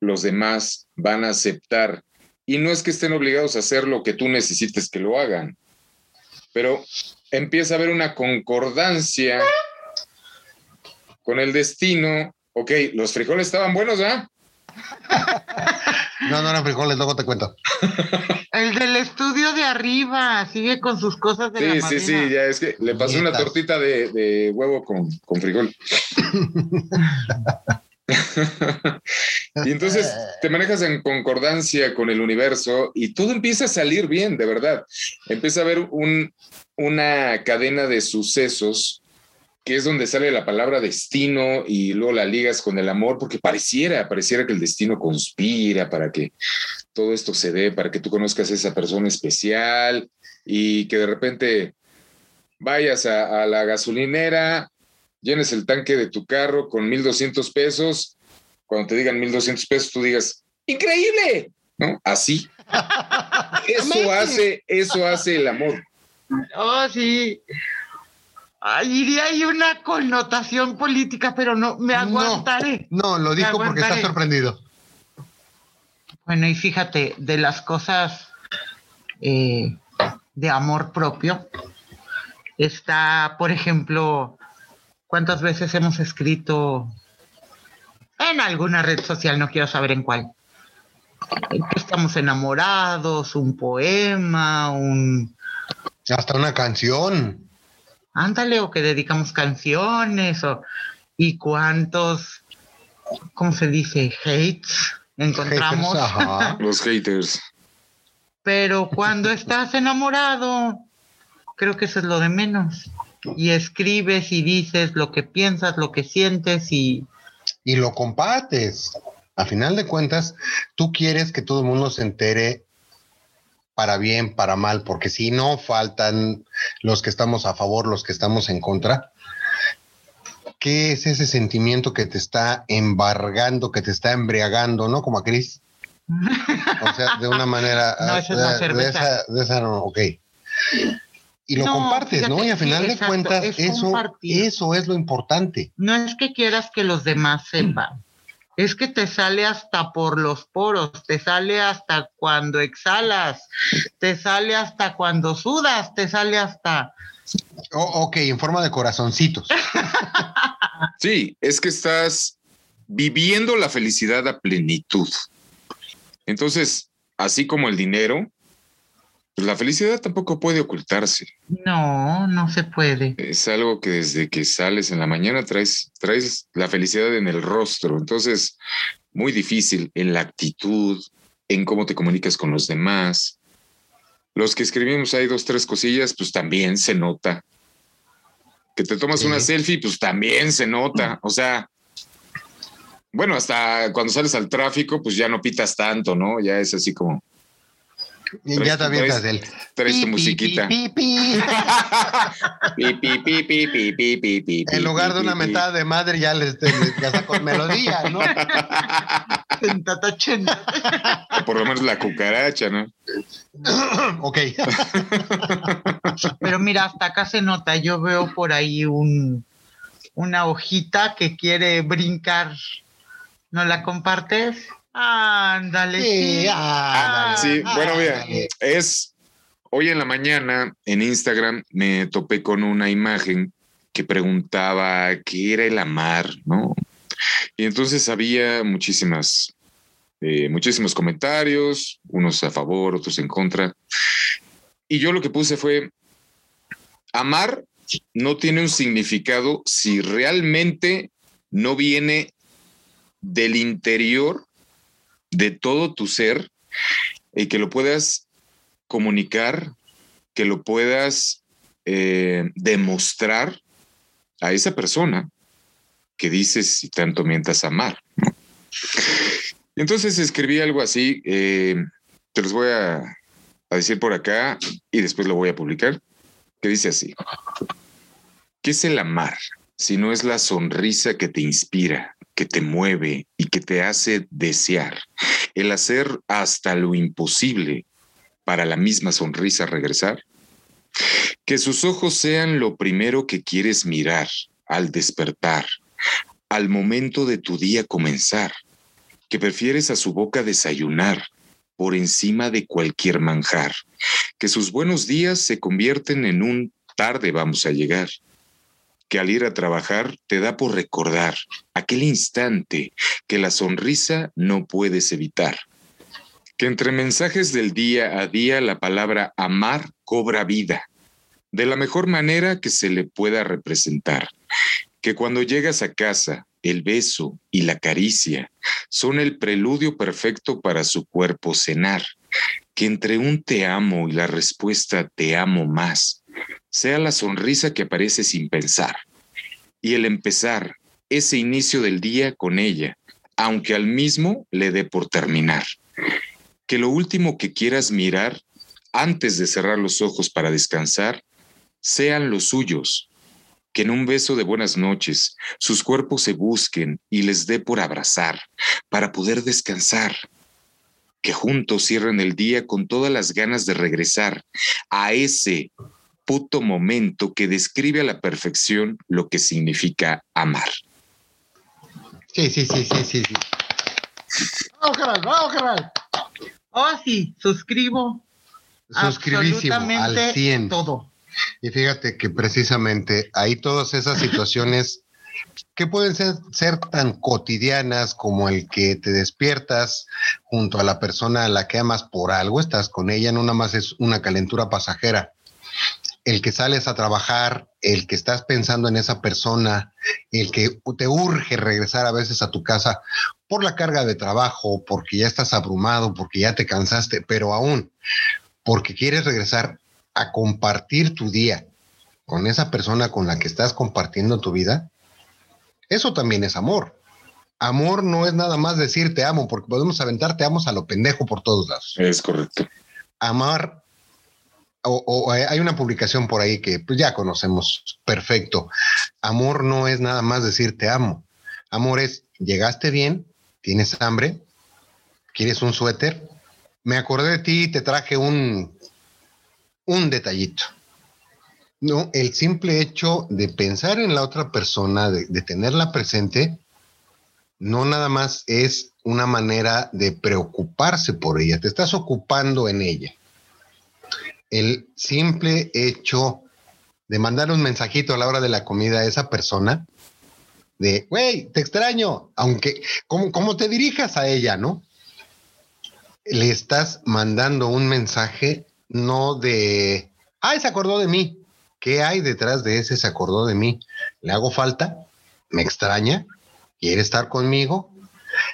los demás van a aceptar. Y no es que estén obligados a hacer lo que tú necesites que lo hagan, pero empieza a haber una concordancia con el destino. Ok, los frijoles estaban buenos, ¿ah? No, no eran frijoles, luego te cuento. El del estudio de arriba sigue con sus cosas de la Sí, sí, sí, ya es que le pasé una tortita de, de huevo con, con frijol. y entonces te manejas en concordancia con el universo y todo empieza a salir bien, de verdad. Empieza a haber un, una cadena de sucesos que es donde sale la palabra destino y luego la ligas con el amor, porque pareciera, pareciera que el destino conspira para que todo esto se dé, para que tú conozcas a esa persona especial y que de repente vayas a la gasolinera, llenes el tanque de tu carro con 1.200 pesos, cuando te digan 1.200 pesos, tú digas, increíble, ¿no? Así. Eso hace, eso hace el amor. Oh, sí. Ay, iría ahí una connotación política, pero no, me No. aguantaré. No, lo dijo porque está sorprendido. Bueno, y fíjate, de las cosas eh, de amor propio, está, por ejemplo, ¿cuántas veces hemos escrito en alguna red social, no quiero saber en cuál? Estamos enamorados, un poema, un... Hasta una canción. Ándale, o que dedicamos canciones, o... ¿Y cuántos, cómo se dice, hates encontramos? Haters, ajá. Los haters. Pero cuando estás enamorado, creo que eso es lo de menos. Y escribes y dices lo que piensas, lo que sientes y y lo compartes. A final de cuentas, tú quieres que todo el mundo se entere para bien, para mal, porque si no faltan los que estamos a favor, los que estamos en contra. ¿Qué es ese sentimiento que te está embargando, que te está embriagando, no? Como a Cris. O sea, de una manera. No, esa es de- esa, de esa no, ok. Y lo No, compartes, ¿no? Y a sí, final de exacto, cuentas, es eso, compartir. eso es lo importante. no es que quieras que los demás sepan. Es que te sale hasta por los poros, te sale hasta cuando exhalas, te sale hasta cuando sudas, te sale hasta... O- ok, en forma de corazoncitos. Sí, es que estás viviendo la felicidad a plenitud. Entonces, así como el dinero, la felicidad tampoco puede ocultarse. No, no se puede. Es algo que desde que sales en la mañana traes, traes la felicidad en el rostro. Entonces, muy difícil en la actitud, en cómo te comunicas con los demás. Los que escribimos ahí dos, tres cosillas, pues también se nota. Que te tomas una selfie, pues también se nota. O sea, bueno, hasta cuando sales al tráfico, pues ya no pitas tanto, ¿no? Ya es así como ya te avientas del. Traes tu musiquita. Pi, pi, pi. En lugar de una mentada de madre, ya les, ya saco melodía, ¿no? o por lo menos la cucaracha, ¿no? ok. Pero mira, hasta acá se nota. Yo veo por ahí un, una hojita que quiere brincar. ¿No la compartes? Ándale. Sí, sí, bueno, mira, es hoy en la mañana en Instagram me topé con una imagen que preguntaba qué era el amar, ¿no? Y entonces había muchísimas, eh, muchísimos comentarios, unos a favor, otros en contra. Y yo lo que puse fue, amar no tiene un significado si realmente no viene del interior de todo tu ser y que lo puedas comunicar, que lo puedas eh, demostrar a esa persona que dices y tanto mientas amar. Entonces escribí algo así, eh, te los voy a, a decir por acá y después lo voy a publicar, que dice así. ¿Qué es el amar? Si no es la sonrisa que te inspira, que te mueve y que te hace desear, el hacer hasta lo imposible para la misma sonrisa regresar. Que sus ojos sean lo primero que quieres mirar al despertar, al momento de tu día comenzar, que prefieres a su boca desayunar por encima de cualquier manjar, que sus buenos días se convierten en un tarde vamos a llegar que al ir a trabajar te da por recordar aquel instante que la sonrisa no puedes evitar. Que entre mensajes del día a día la palabra amar cobra vida, de la mejor manera que se le pueda representar. Que cuando llegas a casa, el beso y la caricia son el preludio perfecto para su cuerpo cenar. Que entre un te amo y la respuesta te amo más sea la sonrisa que aparece sin pensar. Y el empezar ese inicio del día con ella, aunque al mismo le dé por terminar. Que lo último que quieras mirar antes de cerrar los ojos para descansar sean los suyos, que en un beso de buenas noches sus cuerpos se busquen y les dé por abrazar para poder descansar. Que juntos cierren el día con todas las ganas de regresar a ese puto momento que describe a la perfección lo que significa amar. Sí, sí, sí, sí, sí. ¡Vamos, carnal! ¡Vamos, carnal! Oh, sí, suscribo. Suscribísimo al 100. Todo. Y fíjate que precisamente hay todas esas situaciones que pueden ser, ser, tan cotidianas como el que te despiertas junto a la persona a la que amas por algo, estás con ella, no nada más es una calentura pasajera el que sales a trabajar, el que estás pensando en esa persona, el que te urge regresar a veces a tu casa por la carga de trabajo, porque ya estás abrumado, porque ya te cansaste, pero aún porque quieres regresar a compartir tu día con esa persona con la que estás compartiendo tu vida, eso también es amor. Amor no es nada más decir te amo, porque podemos aventar te amo a lo pendejo por todos lados. Es correcto. Amar o, hay una publicación por ahí que pues, ya conocemos perfecto. Amor no es nada más decir te amo. Amor es, llegaste bien, tienes hambre, quieres un suéter. Me acordé de ti y te traje un, un detallito. No, el simple hecho de pensar en la otra persona, de tenerla presente, no nada más es una manera de preocuparse por ella, te estás ocupando en ella el simple hecho de mandar un mensajito a la hora de la comida a esa persona, de, güey, te extraño, aunque, como, te dirijas a ella, ¿no? Le estás mandando un mensaje no de, ay, se acordó de mí. ¿Qué hay detrás de ese se acordó de mí? ¿Le hago falta? ¿Me extraña? ¿Quiere estar conmigo?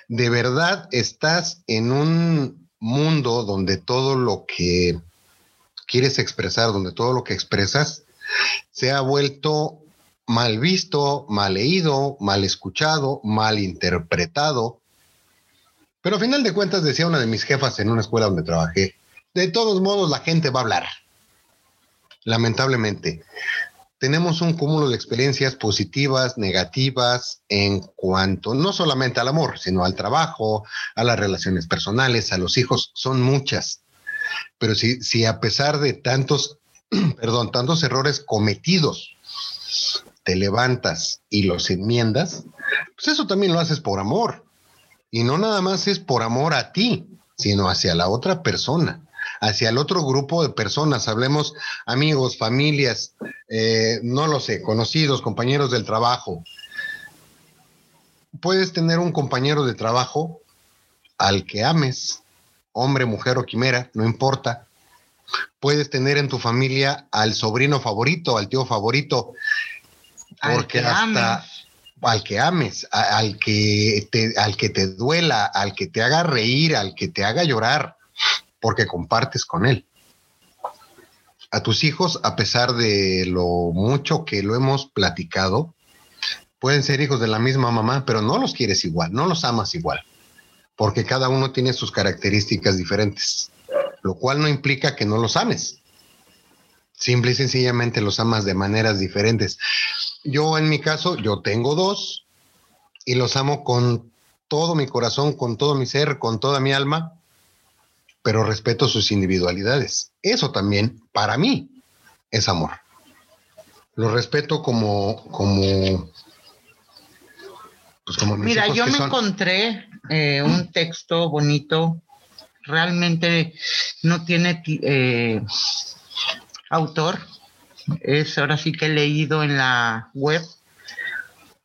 ¿De verdad estás en un mundo donde todo lo que quieres expresar, donde todo lo que expresas se ha vuelto mal visto, mal leído, mal escuchado, mal interpretado. Pero a final de cuentas, decía una de mis jefas en una escuela donde trabajé, de todos modos la gente va a hablar. Lamentablemente, tenemos un cúmulo de experiencias positivas, negativas, en cuanto no solamente al amor, sino al trabajo, a las relaciones personales, a los hijos, son muchas. Pero si, si a pesar de tantos, perdón, tantos errores cometidos, te levantas y los enmiendas, pues eso también lo haces por amor. Y no nada más es por amor a ti, sino hacia la otra persona, hacia el otro grupo de personas. Hablemos amigos, familias, eh, no lo sé, conocidos, compañeros del trabajo. Puedes tener un compañero de trabajo al que ames, hombre, mujer o quimera, no importa. Puedes tener en tu familia al sobrino favorito, al tío favorito, porque hasta al que ames, al que te, al que te duela, al que te haga reír, al que te haga llorar, porque compartes con él. A tus hijos, a pesar de lo mucho que lo hemos platicado, pueden ser hijos de la misma mamá, pero no los quieres igual, no los amas igual, porque cada uno tiene sus características diferentes, lo cual no implica que no los ames. Simple y sencillamente los amas de maneras diferentes. Yo en mi caso, yo tengo dos y los amo con todo mi corazón, con todo mi ser, con toda mi alma, pero respeto sus individualidades. Eso también, para mí, es amor. Lo respeto como, como, pues como Mira, yo me encontré eh, un texto bonito, realmente no tiene eh, autor, es ahora sí que he leído en la web,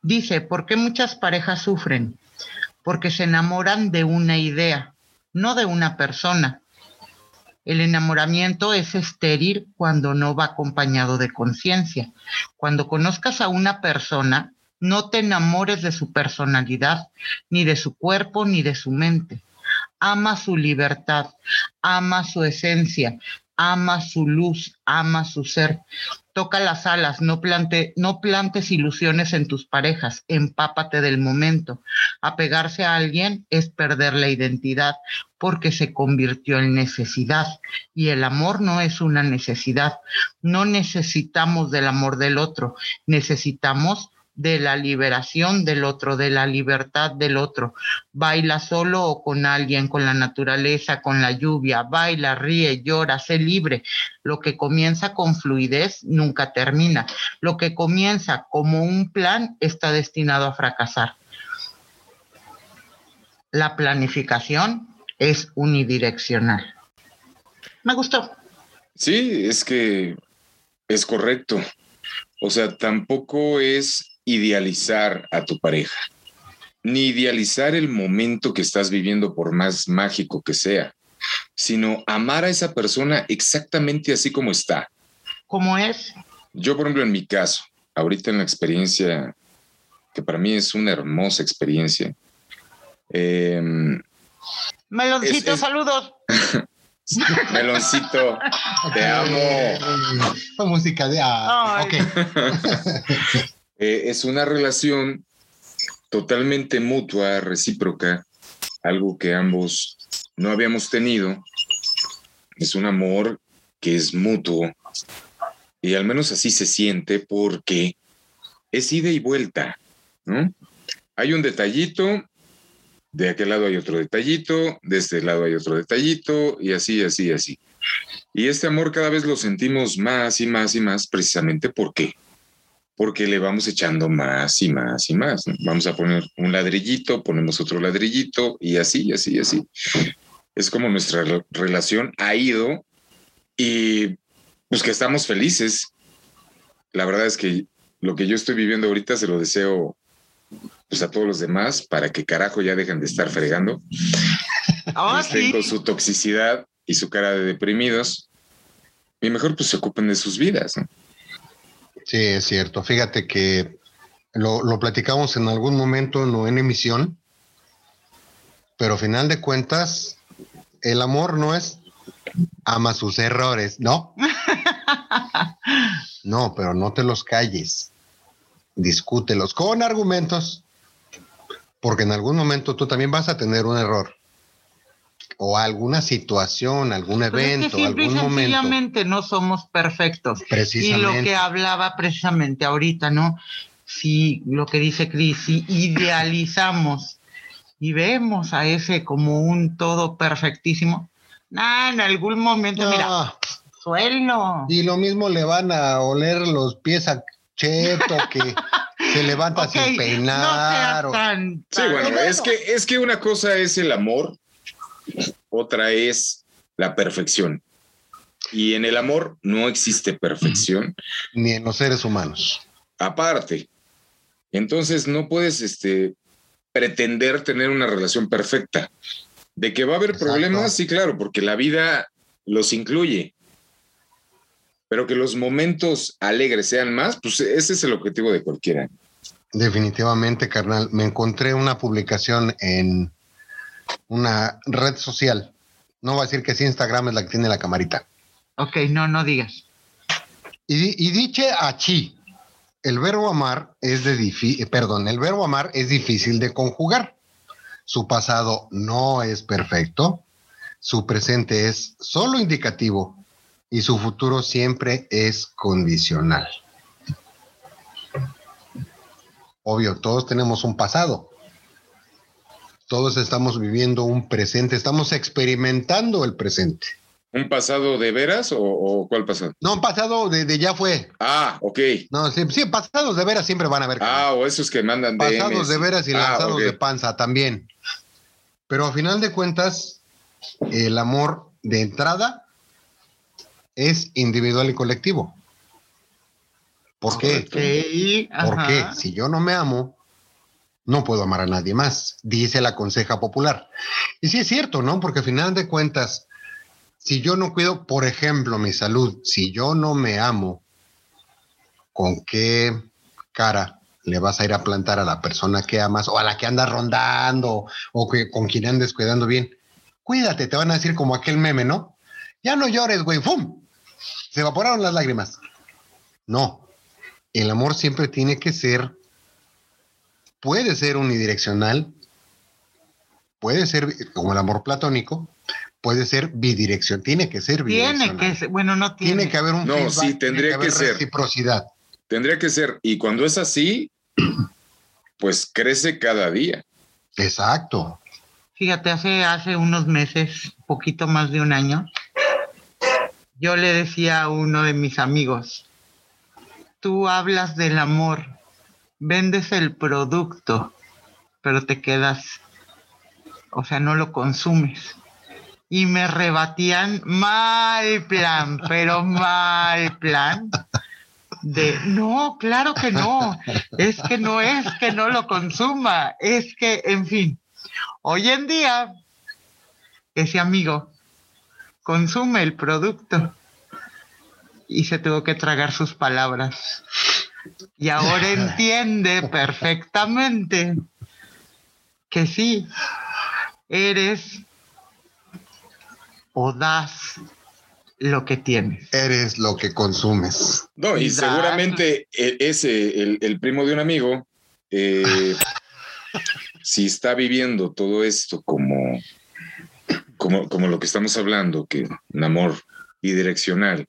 dice, ¿por qué muchas parejas sufren? Porque se enamoran de una idea, no de una persona. El enamoramiento es estéril cuando no va acompañado de conciencia. Cuando conozcas a una persona, no te enamores de su personalidad, ni de su cuerpo, ni de su mente. Ama su libertad, ama su esencia, ama su luz, ama su ser. Toca las alas, no, plante, no plantes ilusiones en tus parejas, empápate del momento. Apegarse a alguien es perder la identidad porque se convirtió en necesidad y el amor no es una necesidad. No necesitamos del amor del otro, necesitamos de la liberación del otro, de la libertad del otro. Baila solo o con alguien, con la naturaleza, con la lluvia, baila, ríe, llora, sé libre. Lo que comienza con fluidez nunca termina. Lo que comienza como un plan está destinado a fracasar. La planificación es unidireccional. Me gustó. Sí, es que es correcto. O sea, tampoco es idealizar a tu pareja, ni idealizar el momento que estás viviendo por más mágico que sea, sino amar a esa persona exactamente así como está. ¿Cómo es? Yo, por ejemplo, en mi caso, ahorita en la experiencia, que para mí es una hermosa experiencia. Em, Meloncito, saludos. Meloncito, te amo. La música de... Ah, ok. Eh, es una relación totalmente mutua, recíproca, algo que ambos no habíamos tenido. Es un amor que es mutuo y al menos así se siente porque es ida y vuelta, ¿no? Hay un detallito, de aquel lado hay otro detallito, de este lado hay otro detallito y así, así, así. Y este amor cada vez lo sentimos más y más y más precisamente porque porque le vamos echando más y más y más. Vamos a poner un ladrillito, ponemos otro ladrillito y así, así, así. Es como nuestra relación ha ido y pues que estamos felices. La verdad es que lo que yo estoy viviendo ahorita se lo deseo pues a todos los demás para que carajo ya dejen de estar fregando. Oh, con su toxicidad y su cara de deprimidos y mejor pues se ocupen de sus vidas. ¿no? Sí, es cierto. Fíjate que lo, lo platicamos en algún momento, no en emisión, pero a final de cuentas, el amor no es ama sus errores, ¿no? No, pero no te los calles. Discútelos con argumentos, porque en algún momento tú también vas a tener un error. O alguna situación, algún Pero es evento, que simple y algún momento. sencillamente no somos perfectos. Y lo Precisamente. que hablaba precisamente ahorita, ¿no? Si lo que dice Cris, si idealizamos y vemos a ese como un todo perfectísimo, nah, en algún momento, mira, No, suelo. y lo mismo le van a oler los pies a Cheto que se levanta Ok, sin no peinar. seas o- tan, Sí, tan- bueno, es que, es que una cosa es el amor, otra es la perfección. Y en el amor no existe perfección, ni en los seres humanos. aparte. Entonces no puedes este, pretender tener una relación perfecta. De que va a haber Exacto. problemas, sí, claro, porque la vida los incluye. Pero que los momentos alegres sean más, pues ese es el objetivo de cualquiera. Definitivamente, carnal. Me encontré una publicación en una red social. No voy a decir que sí, Instagram es la que tiene la camarita. Ok, no, no digas. Y, y dice achí, el verbo amar es de difí- eh, perdón, el verbo amar es difícil de conjugar. Su pasado no es perfecto, su presente es solo indicativo y su futuro siempre es condicional. Obvio, todos tenemos un pasado. Todos estamos viviendo un presente, estamos experimentando el presente. ¿Un pasado de veras o, o cuál pasado? No, un pasado de, de ya fue. Ah, ok. No, sí, sí, pasados de veras siempre van a haber. Ah, o esos que mandan DMs. pasados de veras y Ah, lanzados de panza también. Pero a final de cuentas, el amor de entrada es individual y colectivo. ¿Por qué? Ok, Porque ajá. si yo no me amo, no puedo amar a nadie más, dice la conseja popular. Y sí es cierto, ¿no? Porque a final de cuentas, si yo no cuido, por ejemplo, mi salud, si yo no me amo, ¿con qué cara le vas a ir a plantar a la persona que amas o a la que andas rondando o que, con quien andes cuidando bien? Cuídate, te van a decir como aquel meme, ¿no? Ya no llores, güey, ¡fum! Se evaporaron las lágrimas. No, el amor siempre tiene que ser, puede ser unidireccional, puede ser como el amor platónico, puede ser bidirección, tiene que ser Tiene bidireccional. que ser, bueno, no tiene. Tiene que haber un No, feedback, sí, tiene tendría haber que ser. reciprocidad. Tendría que ser. Y cuando es así, pues crece cada día. Exacto. Fíjate, hace, hace unos meses, poquito más de un año, yo le decía a uno de mis amigos, tú hablas del amor, vendes el producto, pero te quedas, o sea, no lo consumes. Y me rebatían mal plan, pero mal plan. De, no, claro que no, es que no es que no lo consuma, es que, en fin, Hoy en día, ese amigo consume el producto y se tuvo que tragar sus palabras. Y ahora entiende perfectamente que sí, eres o das lo que tienes. Eres lo que consumes. No, y seguramente e- ese, el, el primo de un amigo, eh, si está viviendo todo esto como, como, como lo que estamos hablando, que un amor bidireccional,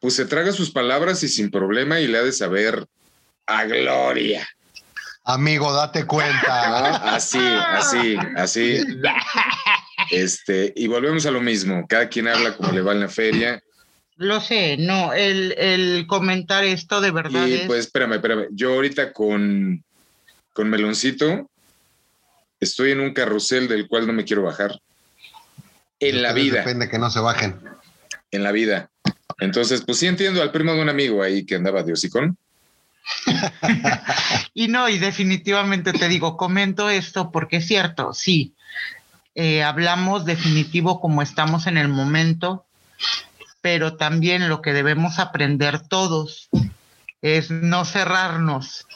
pues se traga sus palabras y sin problema y le ha de saber a gloria. Amigo, date cuenta. Ah, Así, así, así. Este, y volvemos a lo mismo. Cada quien habla como le va en la feria. Lo sé, no, el, el comentar esto de verdad Y es... pues espérame, espérame. Yo ahorita con, con Meloncito estoy en un carrusel del cual no me quiero bajar. En la vida, Depende que no se bajen. en la vida. Entonces, pues sí entiendo al primo de un amigo ahí que andaba de hocicón. Y no, y definitivamente te digo, comento esto porque es cierto, sí, eh, hablamos definitivo como estamos en el momento, pero también lo que debemos aprender todos es no cerrarnos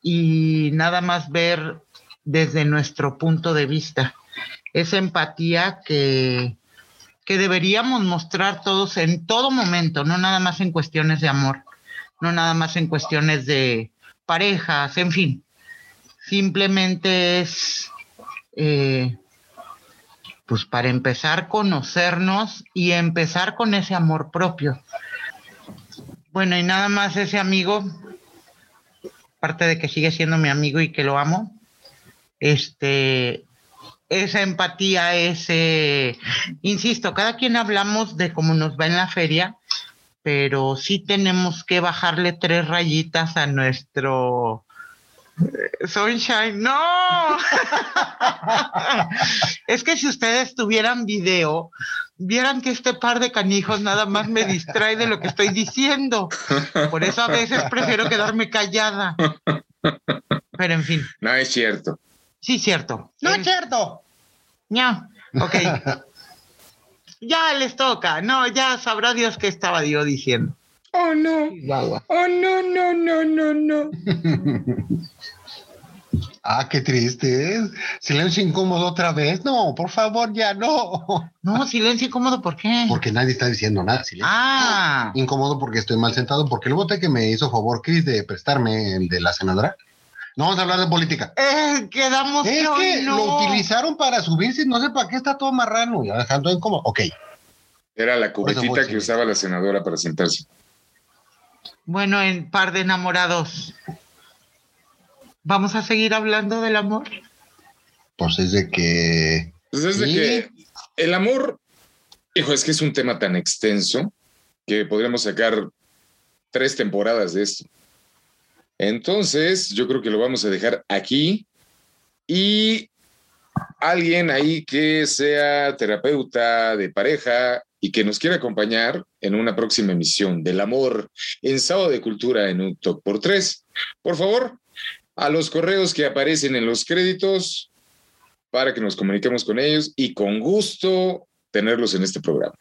y nada más ver desde nuestro punto de vista. Esa empatía que, que deberíamos mostrar todos en todo momento, no nada más en cuestiones de amor, no nada más en cuestiones de parejas, en fin. Simplemente es, eh, pues para empezar, conocernos y empezar con ese amor propio. Bueno, y nada más ese amigo, aparte de que sigue siendo mi amigo y que lo amo, este, esa empatía, ese, insisto, cada quien hablamos de cómo nos va en la feria, pero sí tenemos que bajarle tres rayitas a nuestro eh, Sunshine. No, es que si ustedes tuvieran video, vieran que este par de canijos nada más me distrae de lo que estoy diciendo. Por eso a veces prefiero quedarme callada. Pero en fin. No es cierto. Sí, cierto. No es cierto. Ya. Ok. ya les toca. No, ya sabrá Dios qué estaba yo diciendo. Oh, no. Guagua. Oh, no, no, no, no, no. Ah, qué triste. ¿eh? Silencio incómodo otra vez. No, por favor, ya no. No, silencio incómodo, ¿por qué? Porque nadie está diciendo nada. Silencio. Ah, Incómodo porque estoy mal sentado. Porque el bote que me hizo favor, Chris, de prestarme el de la senadora. No vamos a hablar de política. eh, quedamos Es que no. lo utilizaron para subirse, no sé para qué está todo marrano. Ya dejando incómodo. Ok. Era la cubetita que usaba la senadora para sentarse. Bueno, en par de enamorados. ¿Vamos a seguir hablando del amor? Pues es de que. Pues es de Sí. que el amor, hijo, es que es un tema tan extenso que podríamos sacar tres temporadas de esto. Entonces, yo creo que lo vamos a dejar aquí y alguien ahí que sea terapeuta de pareja y que nos quiera acompañar en una próxima emisión del amor en Sábado de Cultura en un Talk por tres, por favor, a los correos que aparecen en los créditos para que nos comuniquemos con ellos y con gusto tenerlos en este programa.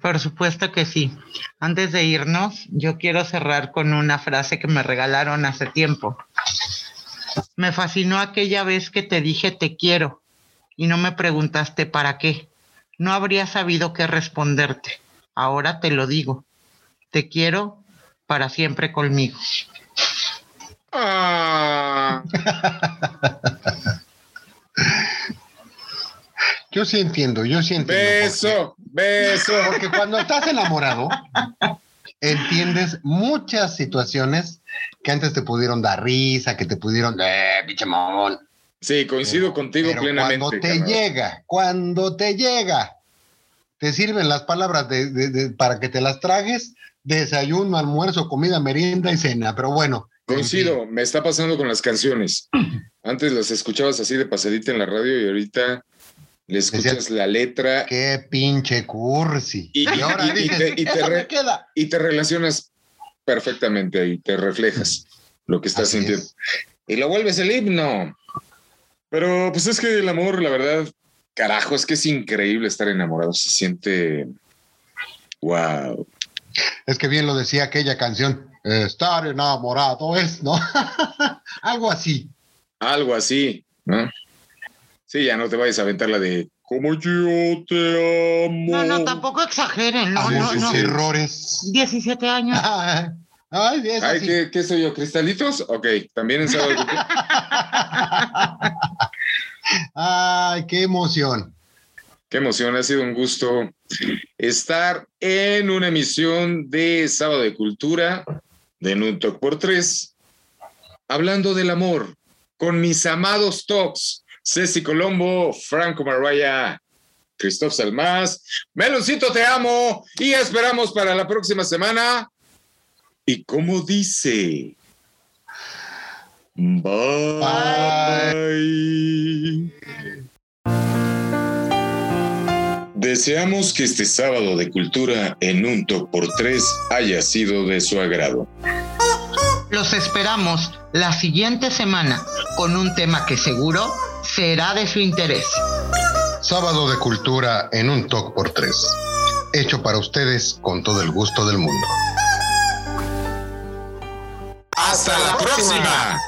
Por supuesto que sí. Antes de irnos, yo quiero cerrar con una frase que me regalaron hace tiempo. Me fascinó aquella vez que te dije te quiero y no me preguntaste para qué. No habría sabido qué responderte. Ahora te lo digo. Te quiero para siempre conmigo. Ah, Yo sí entiendo, yo sí entiendo. por qué. beso, beso. Porque cuando estás enamorado, entiendes muchas situaciones que antes te pudieron dar risa, que te pudieron, eh, pinche mamón. Sí, coincido contigo Pero plenamente. Cuando te llega, cuando te llega, te sirven las palabras de, de- de- para que te las tragues, desayuno, almuerzo, comida, merienda y cena. Pero bueno. en Coincido, me está pasando con las canciones. Antes las escuchabas así de pasadita en la radio y ahorita le escuchas la letra Qué pinche cursi. Y- Y, ahora y- y dices, te- y te "Esa re- me queda. y te relacionas perfectamente ahí, te reflejas lo que estás Así sintiendo. es. Y lo vuelves el himno. Pero pues es que el amor, la verdad, carajo, es que es increíble estar enamorado. Se siente. Wow. Es que bien lo decía aquella canción, estar enamorado es, ¿no? Algo así. Algo así, ¿no? Sí, ya no te vayas a aventar la de como yo te amo. No, no, tampoco exageren. No, a no, no. errores. 17 años. Ay, es Ay. ¿qué, qué soy yo? ¿Cristalitos? Ok, también en sábado. de cultura. Ay, qué emoción. Qué emoción, ha sido un gusto estar en una emisión de Sábado de Cultura de Un Talk por Tres, hablando del amor con mis amados talks, Ceci Colombo, Franco Marvaya, Christoph Salmás, Meloncito te amo y esperamos para la próxima semana. Y como dice, bye. Deseamos que este sábado de cultura en un top por tres haya sido de su agrado. Los esperamos la siguiente semana con un tema que seguro será de su interés. Sábado de cultura en un talk por tres. hecho para ustedes con todo el gusto del mundo. Hasta la próxima.